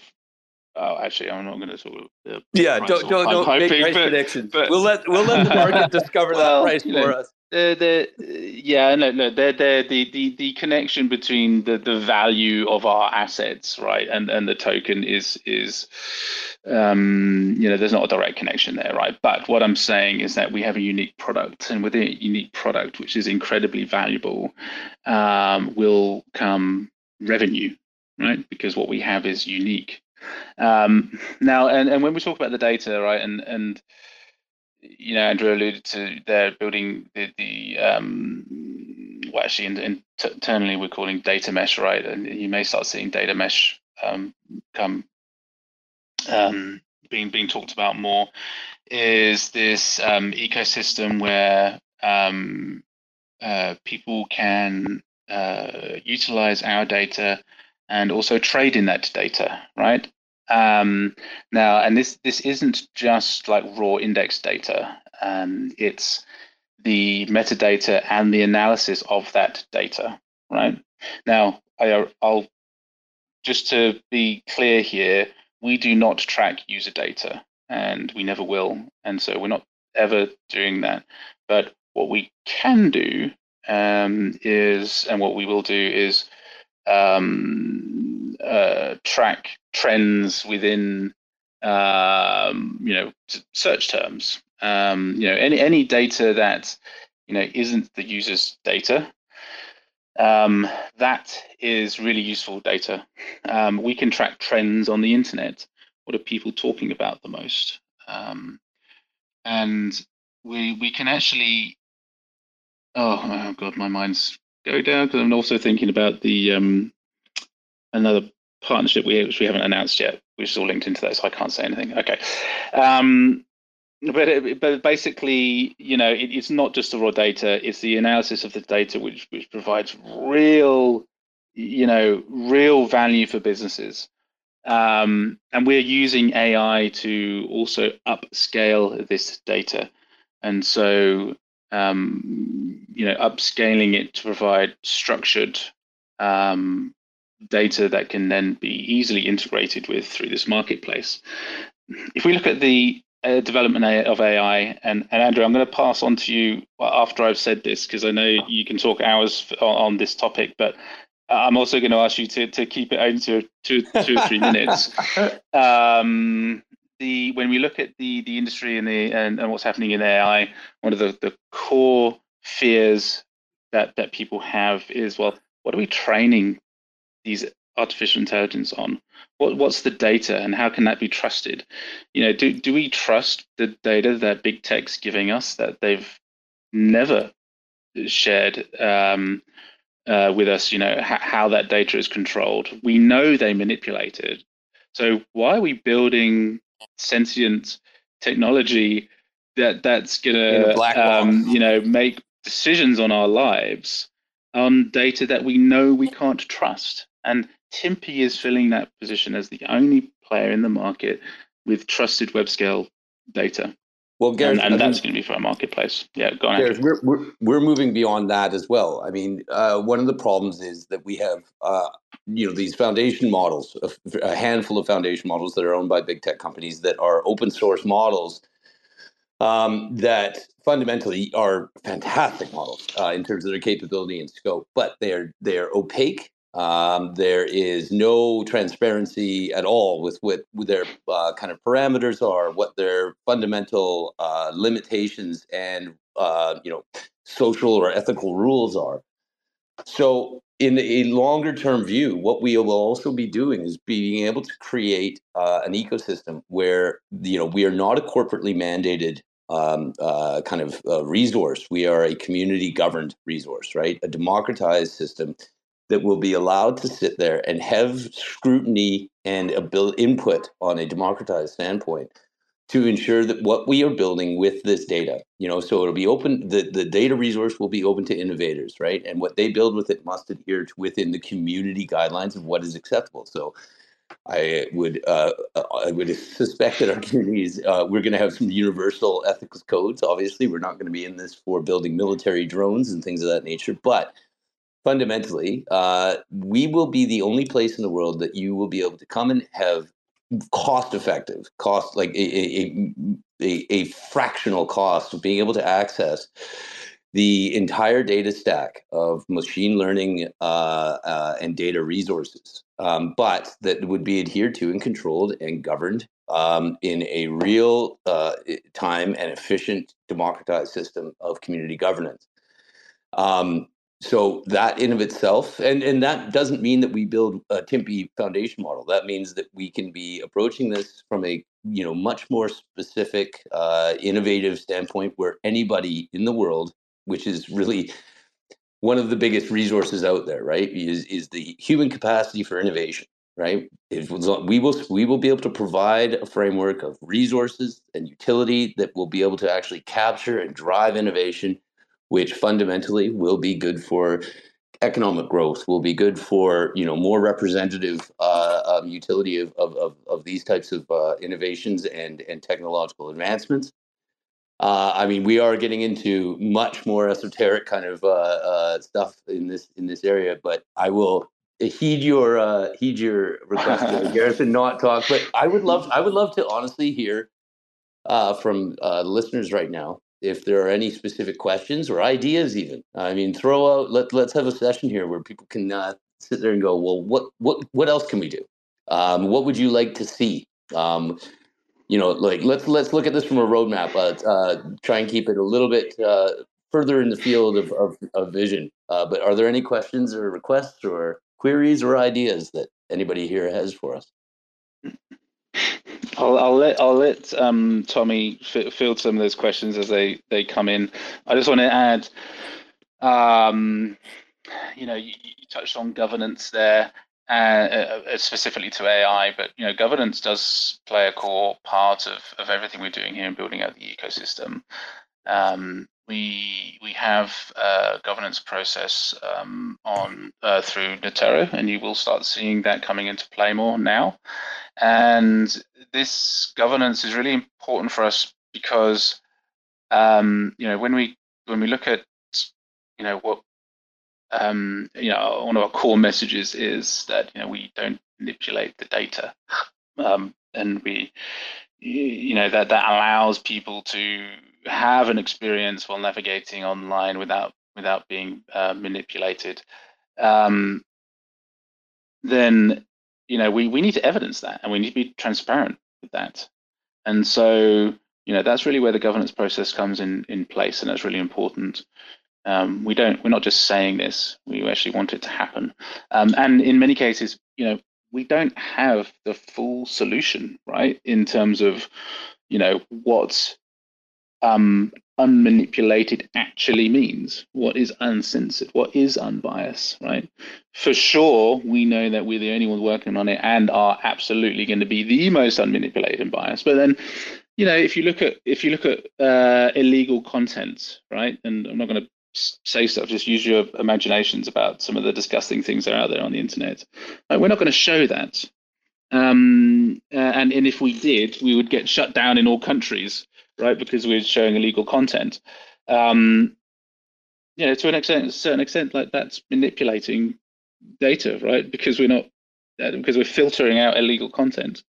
Oh, actually, I'm not going to talk. Uh, yeah, don't don't, don't make price but, predictions. But, we'll let we'll let the market *laughs* discover well, that price for know, us. The, yeah no no the, the the the the connection between the the value of our assets right and and the token is is um you know there's not a direct connection there right? But what i'm saying is that we have a unique product and with a unique product which is incredibly valuable um will come revenue right? Because what we have is unique. Um, now, and, and when we talk about the data, right, and and you know, Andrew alluded to they're building the the um, well, actually, in, in internally we're calling data mesh, right, and you may start seeing data mesh um, come um, being being talked about more. Is this um, ecosystem where um, uh, people can uh, utilize our data and also trade in that data, right? Um, now, and this this isn't just like raw index data. Um, it's the metadata and the analysis of that data, right? Now, I, I'll just to be clear here, we do not track user data, and we never will, and so we're not ever doing that. But what we can do um, is, and what we will do is um, uh, track trends within um, you know search terms. Um, you know any any data that you know isn't the user's data. Um, that is really useful data. Um, we can track trends on the internet. What are people talking about the most? Um, and we we can actually. Oh, oh god, my mind's go down because I'm also thinking about the um, another partnership we which we haven't announced yet, which is all linked into that, so I can't say anything. Okay, um, but it, but basically, you know, it, it's not just the raw data; it's the analysis of the data which which provides real, you know, real value for businesses. Um, and we're using AI to also upscale this data, and so um, you know, upscaling it to provide structured um, data that can then be easily integrated with through this marketplace. If we look at the uh, development of AI, and, and Andrew, I'm going to pass on to you after I've said this because I know you can talk hours on, on, this topic, but I'm also going to ask you to, to keep it only to two, two or three minutes. *laughs* Um, the when we look at the the industry and the and, and what's happening in AI, one of the, the core fears that that people have is well, what are we training these artificial intelligence on? What what's the data and how can that be trusted? You know, do do we trust the data that big tech's giving us that they've never shared um, uh, with us? You know, how that data is controlled. We know they manipulate it. So why are we building sentient technology that that's gonna um, you know make decisions on our lives on data that we know we can't trust. And Timpi is filling that position as the only player in the market with trusted web scale data. Well, Gareth, and, and that's going to be for our marketplace. Yeah, go on. Gareth, we're, we're, we're moving beyond that as well. I mean, uh, one of the problems is that we have, uh, you know, these foundation models, a, a, handful of foundation models that are owned by big tech companies that are open source models um, that fundamentally are fantastic models uh, in terms of their capability and scope, but they're they're opaque um, there is no transparency at all with what their uh, kind of parameters are, what their fundamental uh, limitations and uh, you know social or ethical rules are. So, in a longer term view, what we will also be doing is being able to create uh, an ecosystem where you know we are not a corporately mandated um, uh, kind of uh, resource. We are a community governed resource, right? A democratized system that will be allowed to sit there and have scrutiny and input on a democratized standpoint to ensure that what we are building with this data, you know, so it'll be open, the, the data resource will be open to innovators, right? And what they build with it must adhere to within the community guidelines of what is acceptable. So I would uh, I would suspect that our *laughs* communities uh, we're going to have some universal ethics codes. Obviously, we're not going to be in this for building military drones and things of that nature, but fundamentally, uh, we will be the only place in the world that you will be able to come and have cost effective cost like a, a, a, a fractional cost of being able to access the entire data stack of machine learning uh, uh, and data resources, um, but that would be adhered to and controlled and governed um, in a real uh, time and efficient democratized system of community governance. Um, so that in of itself, and, and that doesn't mean that we build a TIMPI foundation model. That means that we can be approaching this from a you know much more specific, uh, innovative standpoint, where anybody in the world which is really one of the biggest resources out there, right? Is is the human capacity for innovation, right? We will we will be able to provide a framework of resources and utility that will be able to actually capture and drive innovation, which fundamentally will be good for economic growth, will be good for you know more representative uh, um, utility of, of, of of these types of uh, innovations and and technological advancements. Uh, I mean, we are getting into much more esoteric kind of uh, uh, stuff in this in this area, but I will heed your uh, heed your request, and *laughs* not talk. But I would love I would love to honestly hear uh, from uh, listeners right now if there are any specific questions or ideas. Even I mean, throw out let let's have a session here where people can sit there and go, well, what what what else can we do? Um, what would you like to see? Um, you know, like let's let's look at this from a roadmap. Uh, uh, try and keep it a little bit uh, further in the field of of, of vision. Uh, but are there any questions or requests or queries or ideas that anybody here has for us? I'll, I'll let I'll let um, Tommy field some of those questions as they they come in. I just want to add, um, you know, you, you touched on governance there, uh, uh, specifically to AI, but you know, governance does play a core part of, of everything we're doing here in building out the ecosystem. Um, we we have a governance process um, on uh, through Neutaro, and you will start seeing that coming into play more now. And this governance is really important for us because um, you know when we when we look at you know what um, you know, one of our core messages is that you know we don't manipulate the data, um, and we, you know, that that allows people to have an experience while navigating online without without being uh, manipulated. Um, then you know we we need to evidence that, and we need to be transparent with that. And so you know that's really where the governance process comes in in place, and that's really important. Um, we don't. We're not just saying this. We actually want it to happen. Um, and in many cases, you know, we don't have the full solution, right? In terms of, you know, what um, unmanipulated actually means. What is uncensored? What is unbiased, right? For sure, we know that we're the only ones working on it and are absolutely going to be the most unmanipulated and biased. But then, you know, if you look at if you look at uh, illegal content, right? And I'm not going to say stuff. Just use your imaginations about some of the disgusting things that are out there on the internet. Like, we're not going to show that. Um, uh, and, and if we did, we would get shut down in all countries, right? Because we're showing illegal content. Um, you know, to an extent, a certain extent, like that's manipulating data, right? Because we're not, uh, because we're filtering out illegal content.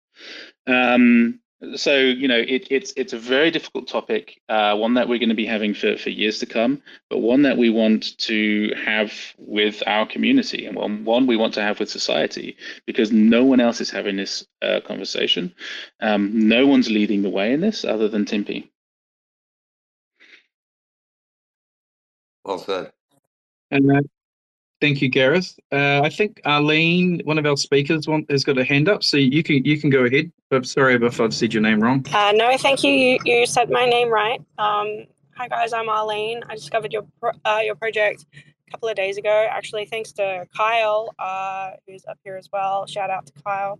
Um, so you know it, it's it's a very difficult topic uh, one that we're going to be having for, for years to come but one that we want to have with our community and one, one we want to have with society because no one else is having this uh, conversation. Um, no one's leading the way in this other than TIMPI well said. And uh, Thank you, Gareth. Uh, I think Arlene, one of our speakers, want, has got a hand up, so you can you can go ahead. I'm sorry if I've said your name wrong. Uh, no, thank you. you. You said my name right. Um, hi guys, I'm Arlene. I discovered your uh, your project a couple of days ago. Actually, thanks to Kyle, uh, who's up here as well. Shout out to Kyle.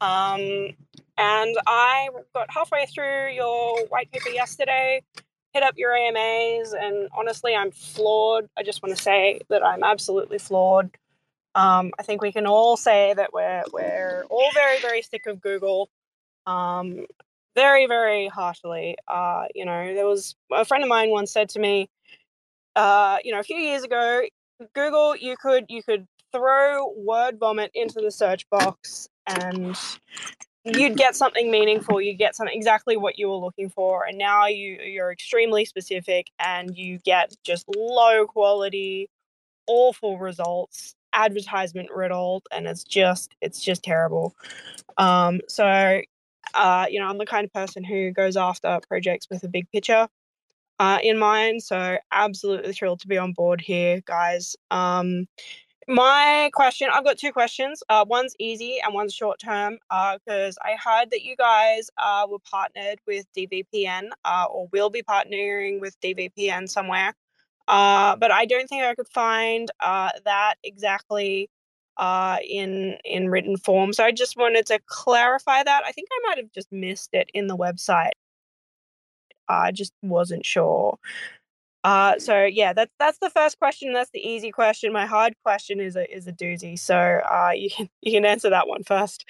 Um, and I got halfway through your white paper yesterday, hit up your AMAs, and honestly, I'm flawed. I just want to say that I'm absolutely flawed. Um, I think we can all say that we're we're all very very sick of Google. Um, very very heartily. Uh, you know, there was a friend of mine once said to me, uh, you know, a few years ago, Google, you could you could throw word vomit into the search box and you'd get something meaningful you'd get something exactly what you were looking for and now you you're extremely specific and you get just low quality awful results advertisement riddled and it's just it's just terrible um so uh you know i'm the kind of person who goes after projects with a big picture uh, in mind. So absolutely thrilled to be on board here, guys. Um, my question I've got two questions. Uh, one's easy and one's short term because uh, I heard that you guys uh, were partnered with DVPN uh, or will be partnering with DVPN somewhere. Uh, but I don't think I could find uh, that exactly in in written form. So I just wanted to clarify that. I think I might have just missed it in the website. I just wasn't sure. Uh, so yeah, that's that's the first question. That's the easy question. My hard question is a is a doozy. So uh, you can *laughs* you can answer that one first.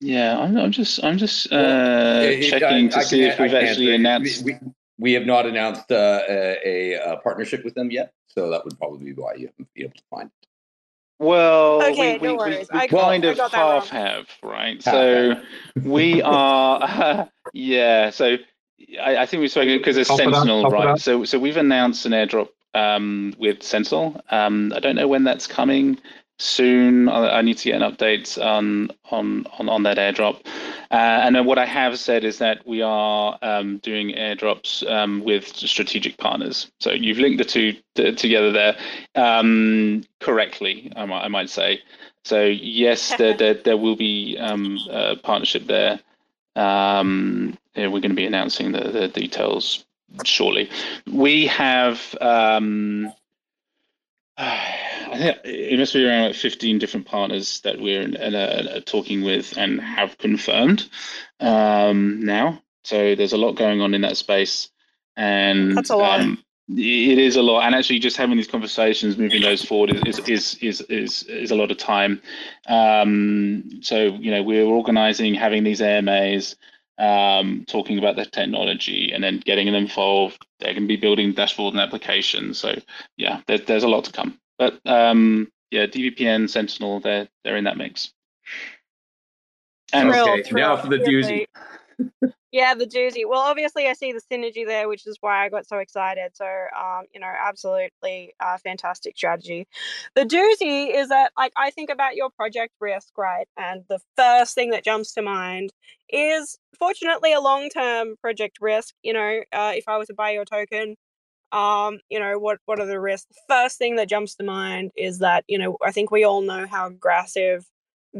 Yeah, I'm, I'm just I'm just uh, checking to I see if we've actually announced. We, we, have not announced uh, a, a, partnership with them yet, so that would probably be why you haven't been able to find it. Well, okay, we, no we, we, we kind of half have, right? So we are, *laughs* yeah. So I, I think we've spoken because it's Sentinel, right? So so we've announced an airdrop um, with Sentinel. Um, I don't know when that's coming soon. I, I, need to get an update on on on, on that airdrop. Uh, and then what I have said is that we are um, doing airdrops um, with strategic partners. So you've linked the two t- together there um, correctly, I might, I might, say. So yes, there, *laughs* there, there will be um, a partnership there. Um, we're going to be announcing the, the details shortly. We have um, *sighs* I think it must be around like 15 different partners that we're in, in a talking with and have confirmed um, now. So there's a lot going on in that space, and that's a lot. Um, it is a lot, and actually, just having these conversations, moving those forward, is is is is is a lot of time. Um, so you know, we're organising, having these AMAs, um, talking about the technology, and then getting them involved. They're going to be building dashboards and applications. So yeah, there, there's a lot to come. But um, yeah, DVPN, Sentinel, they're they're in that mix. And okay, now for the doozy. Yeah, the doozy. Well, obviously, I see the synergy there, which is why I got so excited. So, um, you know, absolutely uh, fantastic strategy. The doozy is that, like, I think about your project risk, right? And the first thing that jumps to mind is, fortunately, a long term project risk. You know, uh, if I was to buy your token, um, you know, what what are the risks? The first thing that jumps to mind is that, you know, I think we all know how aggressive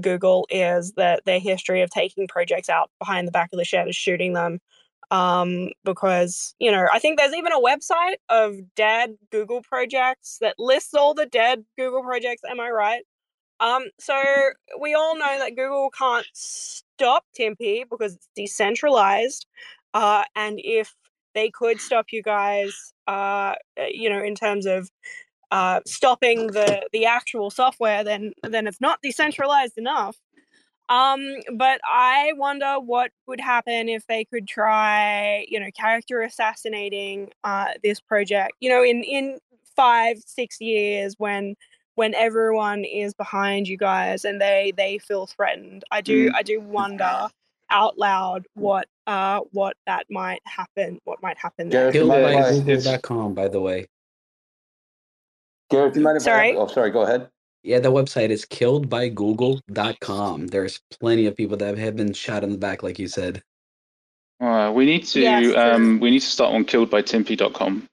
Google is that their history of taking projects out behind the back of the shed is shooting them. Um, because, you know, I think there's even a website of dead Google projects that lists all the dead Google projects. Am I right? Um, so we all know that Google can't stop Timpi because it's decentralized. Uh, and if they could stop you guys, uh, eh, you know, in terms of uh, stopping the the actual software, then then it's not decentralized enough. Um, but I wonder what would happen if they could try, you know, character assassinating uh, this project. You know, in in five six years when when everyone is behind you guys and they they feel threatened. I do mm. I do wonder out loud what uh what that might happen what might happen there. Gareth, by Google.com, by the way. Gareth, you mind if sorry? I, oh, sorry, go ahead. Yeah, the website is killedbygoogle.com. There's plenty of people that have been shot in the back, like you said. Uh, we need to yes, um, we need to start on killedbytimpi.com.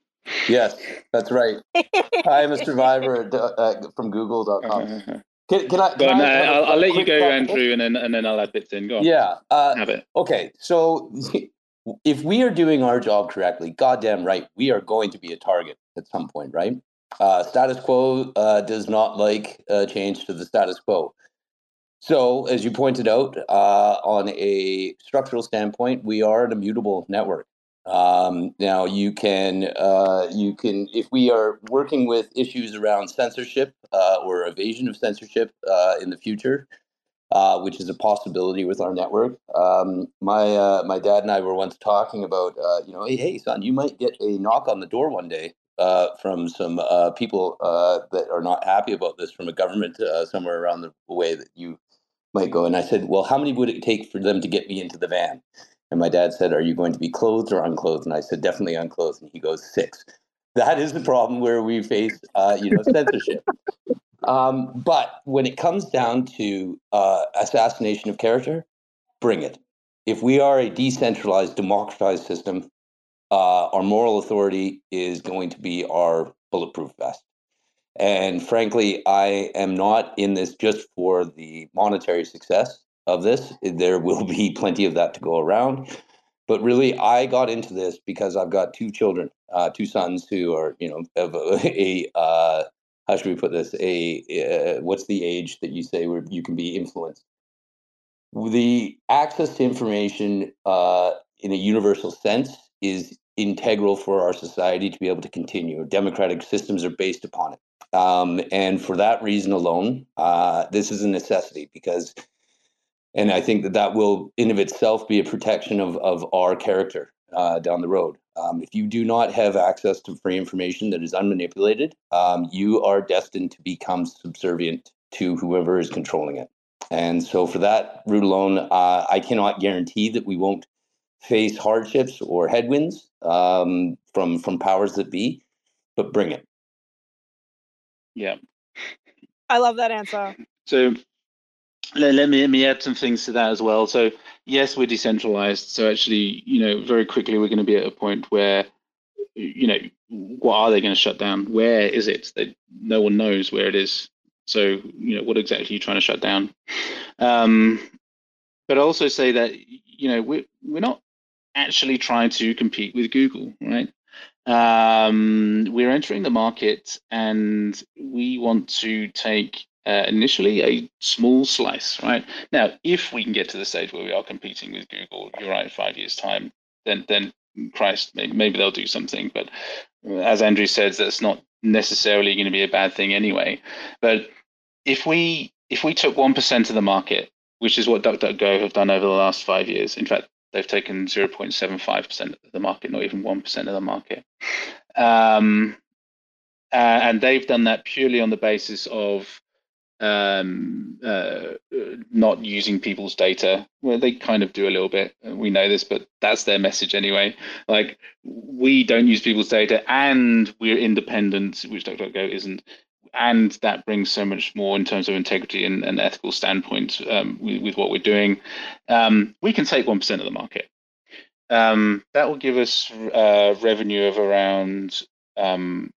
Yes, that's right. *laughs* I am a survivor uh, from google.com. *laughs* Can, can I? Can I, no, I'll, I'll let you go, Andrew, and then and then I'll add bits in. Go on. Yeah. Uh, Have it. Okay, so *laughs* if we are doing our job correctly, goddamn right, we are going to be a target at some point, right? Uh, status quo uh, does not like uh, change to the status quo. So, as you pointed out, uh, on a structural standpoint, we are an immutable network. Um, now, you can uh, you can if we are working with issues around censorship uh, or evasion of censorship uh, in the future, uh, which is a possibility with our network. Um, my uh, my dad and I were once talking about, uh, you know, hey, hey, son, you might get a knock on the door one day uh, from some uh, people uh, that are not happy about this from a government somewhere around the way that you might go. And I said, well, how many would it take for them to get me into the van? And my dad said, are you going to be clothed or unclothed? And I said, definitely unclothed. And he goes, six. That is the problem where we face, you know, censorship. Um, but when it comes down to uh, assassination of character, bring it. If we are a decentralized, democratized system, uh, our moral authority is going to be our bulletproof vest. And frankly, I am not in this just for the monetary success of this. There will be *laughs* plenty of that to go around. But really, I got into this because I've got two children, uh, two sons who are, you know, of *laughs* a, uh, how should we put this? A uh, what's the age that you say where you can be influenced? The access to information uh, in a universal sense is integral for our society to be able to continue. Democratic systems are based upon it, um, and for that reason alone, uh, this is a necessity because. And I think that that will, in of itself, be a protection of, of our character uh, down the road. Um, if you do not have access to free information that is unmanipulated, um, you are destined to become subservient to whoever is controlling it. And so, for that route alone, uh, I cannot guarantee that we won't face hardships or headwinds um, from from powers that be, but bring it. Yeah, I love that answer. So let, let, me let me add some things to that as well. So yes, we're decentralized. So actually, you know, very quickly we're going to be at a point where, you know, what are they going to shut down? Where is it? That no one knows where it is. So you know, what exactly are you trying to shut down? Um, but I also say that you know we're we're not actually trying to compete with Google, right? Um, we're entering the market and we want to take uh, initially a small slice, right? Now, if we can get to the stage where we are competing with Google, you're right, five years time, then then Christ, maybe, they'll do something. But as Andrew says, that's not necessarily going to be a bad thing anyway. But if we if we took one percent of the market, which is what DuckDuckGo have done over the last five years, in fact, they've taken zero point seven five percent of the market, not even one percent of the market. Um, uh, and they've done that purely on the basis of um, uh, not using people's data. Well, they kind of do a little bit. We know this, but that's their message anyway. Like we don't use people's data, and we're independent, which DuckDuckGo isn't. And that brings so much more in terms of integrity and, and ethical standpoint um, with, with, what we're doing. Um, we can take one percent of the market. Um, that will give us uh, revenue of around. Um,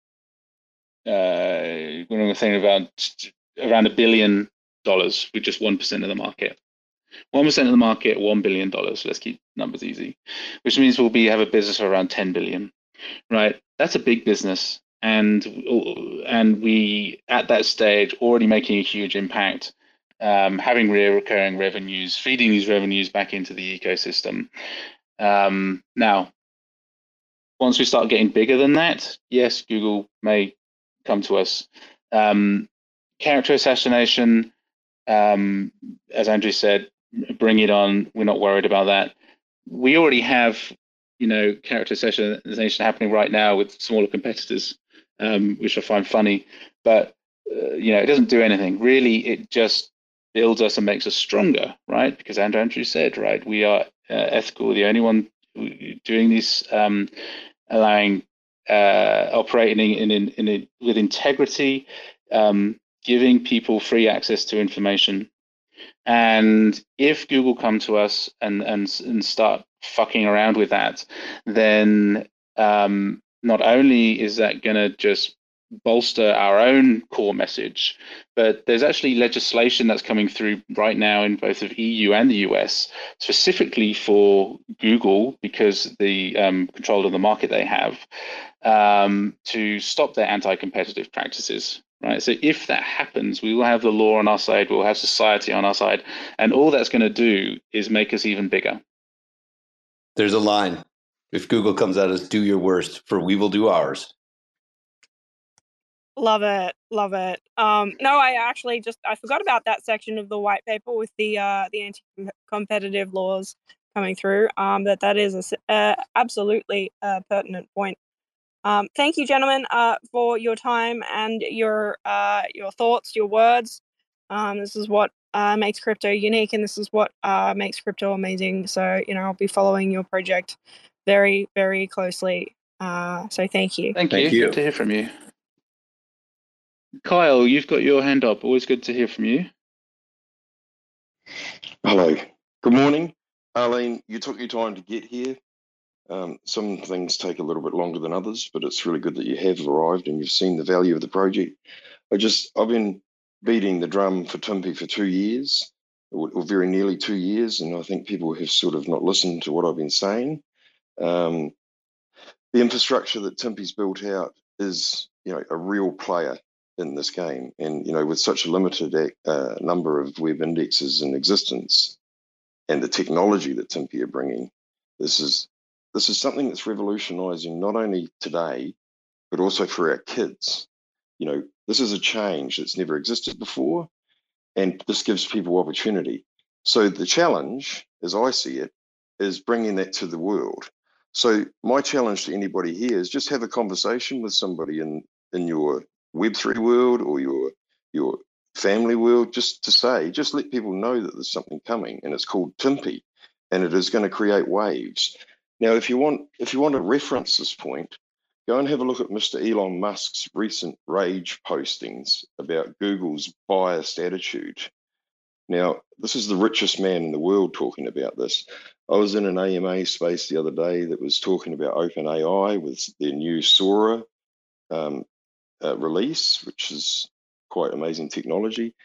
uh, we're thinking about around a billion dollars with just 1% of the market. 1% of the market, $1 billion. Let's keep numbers easy, which means we'll be have a business of around 10 billion, right? That's a big business. And, and we, at that stage, already making a huge impact, um, having recurring revenues, feeding these revenues back into the ecosystem. Um, now, once we start getting bigger than that, yes, Google may come to us. Um, character assassination, um, as Andrew said, bring it on. We're not worried about that. We already have, you know, character assassination happening right now with smaller competitors, um, which I find funny. But uh, you know, it doesn't do anything. Really, it just builds us and makes us stronger, right? Because Andrew, Andrew said, right, we are uh, ethical, the only one doing this, um, allowing uh, operating in, in, in, in, with integrity, um, giving people free access to information. And if Google come to us and and, and start fucking around with that, then um, not only is that going to just bolster our own core message, but there's actually legislation that's coming through right now in both the EU and the US, specifically for Google because the um, control of the market they have, um, to stop their anti-competitive practices right? So if that happens, we will have the law on our side, we'll have society on our side, and all that's going to do is make us even bigger. There's a line. If Google comes at us, do your worst, for we will do ours. Love it, love it. Um, no, I actually just I forgot about that section of the white paper with the uh, the anti-competitive laws coming through. Um, that that is a, uh, absolutely a pertinent point. Um, thank you, gentlemen, uh, for your time and your uh, your thoughts, your words. Um, this is what uh, makes crypto unique, and this is what uh, makes crypto amazing. So, you know, I'll be following your project very, very closely. Uh, so, thank you. Thank, Thank you. you. Good to hear from you. Kyle, you've got your hand up. Always good to hear from you. Hello. Good morning. Arlene, you took your time to get here. Um, some things take a little bit longer than others, but it's really good that you have arrived and you've seen the value of the project. I just, I've been beating the drum for Timpi for two years, or, or very nearly two years, and I think people have sort of not listened to what I've been saying. Um, the infrastructure that Timpi's built out is, you know, a real player in this game, and you know, with such a limited uh, number of web indexes in existence, and the technology that Timpi are bringing, this is this is something that's revolutionizing not only today, but also for our kids. You know, this is a change that's never existed before, and this gives people opportunity. So the challenge, as I see it, is bringing that to the world. So my challenge to anybody here is just have a conversation with somebody in in your Web3 world or your your family world, just to say, just let people know that there's something coming, and it's called Timpi, and it is going to create waves. Now, if you want if you want to reference this point, go and have a look at Mr. Elon Musk's recent rage postings about Google's biased attitude. Now, this is the richest man in the world talking about this. I was in an AMA space the other day that was talking about OpenAI with their new Sora um, uh, release, which is quite amazing technology.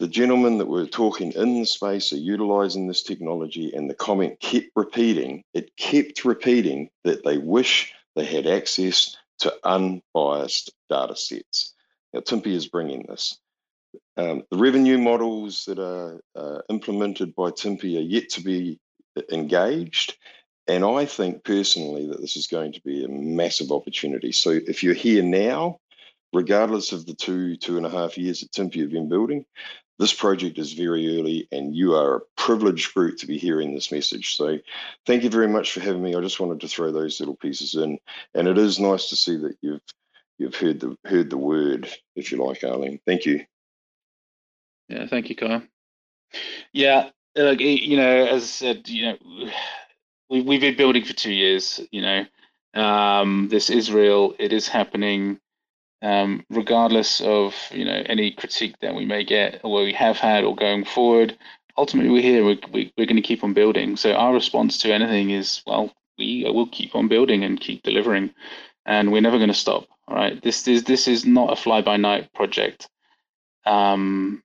The gentlemen that were talking in the space are utilizing this technology, and the comment kept repeating, it kept repeating that they wish they had access to unbiased data sets. Now, Timpi is bringing this. Um, the revenue models that are uh, implemented by Timpi are yet to be engaged. And I think personally that this is going to be a massive opportunity. So if you're here now, regardless of the two, two and a half years that have been building, this project is very early and you are a privileged group to be hearing this message. So thank you very much for having me. I just wanted to throw those little pieces in. And it is nice to see that you've you've heard the heard the word, if you like, Arlene. Thank you. Yeah, thank you, Kyle. Yeah, like you know, as I said, you know, we we've been building for two years. You know, um, this is real. It is happening. Um, regardless of you know any critique that we may get or we have had or going forward, ultimately we're here. We're, we, we're going to keep on building. So our response to anything is, well, we will keep on building and keep delivering, and we're never going to stop. All right, this is this is not a fly by night project. Um,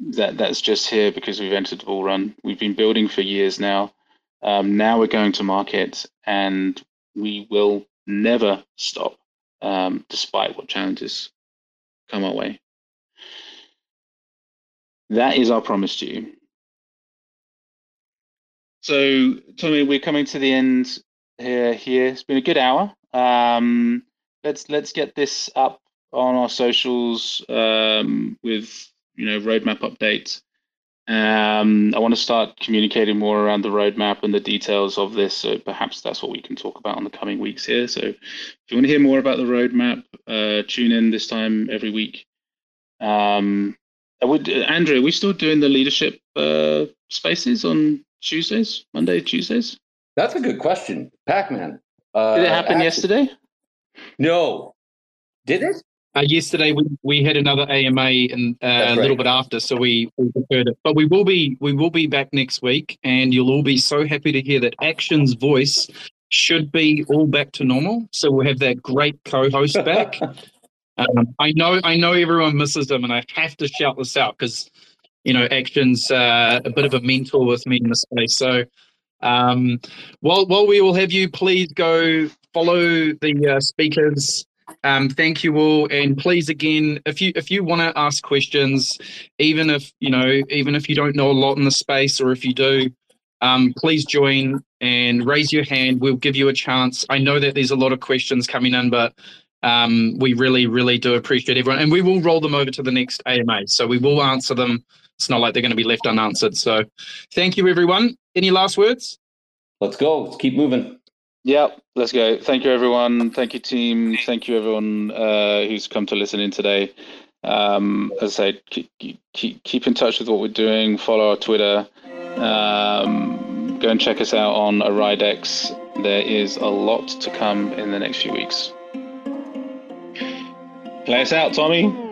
that that's just here because we've entered the bull run. We've been building for years now. Um, now we're going to market, and we will never stop, um, despite what challenges come our way. That is our promise to you. So, Tommy, we're coming to the end here. Here, it's been a good hour. Um, let's let's get this up on our socials um, with you know roadmap updates. Um, I want to start communicating more around the roadmap and the details of this. So perhaps that's what we can talk about in the coming weeks here. So if you want to hear more about the roadmap, uh, tune in this time every week. Um, I would, Andrew, are we still doing the leadership uh, spaces on Tuesdays, Monday, Tuesdays? That's a good question, Pakman. Uh, Did it happen actually- yesterday? No. Did it? Uh, yesterday we, we had another AMA and uh, That's a little bit after, so we, we deferred it. But we will be we will be back next week, and you'll all be so happy to hear that Action's voice should be all back to normal. So we'll have that great co-host *laughs* back. um, I know I know everyone misses him, and I have to shout this out because you know Action's uh, a bit of a mentor with me in this space. So um, while while we will have you, please go follow the uh, speakers Um, thank you all, and please again, if you if you want to ask questions, even if you know, even if you don't know a lot in the space, or if you do, um, please join and raise your hand. We'll give you a chance. I know that there's a lot of questions coming in, but um, we really, really do appreciate everyone, and we will roll them over to the next AMA. So we will answer them. It's not like they're going to be left unanswered. So, thank you, everyone. Any last words? Let's go. Let's keep moving. Yeah, let's go. Thank you, everyone. Thank you, team. Thank you, everyone uh, who's come to listen in today. Um, as I say, keep, keep, keep in touch with what we're doing. Follow our Twitter. Um, go and check us out on OraiDEX. There is a lot to come in the next few weeks. Play us out, Tommy.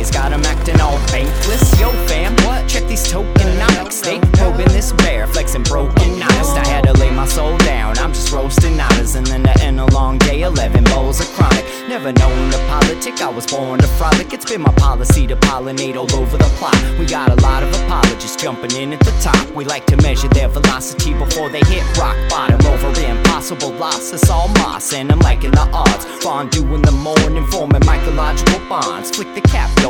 days, got 'em acting all bankless. Yo, fam, what? Check these tokenomics. They probing this bear, flexing broken honest. I had to lay my soul down. I'm just roasting honors, and then to end a long day, 11 bowls of chronic. Never known to politic, I was born to frolic. It's been my policy to pollinate all over the plot. We got a lot of apologists jumping in at the top. We like to measure their velocity before they hit rock bottom over impossible loss. It's all moss, and I'm liking the odds. Fondue in the morning, forming mycological bonds. Flick the cap, yo,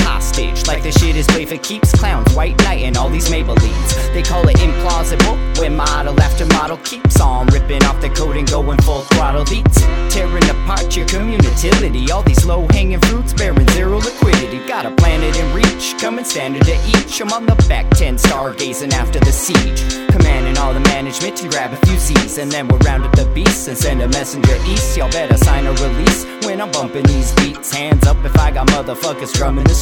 hostage, like the shit is play for keeps. Clowns, white knight, and all these Maybellines. They call it implausible, when model after model keeps on ripping off the coat and going full throttle beats. Tearing apart your community, all these low-hanging fruits bearing zero liquidity. Got a planet in reach, coming standard to each. I'm on the back 10 stargazing after the siege. Commanding all the management to grab a few Z's, and then we'll round up the beasts and send a messenger east. Y'all better sign a release when I'm bumping these beats. Hands up if I got motherfuckers drumming the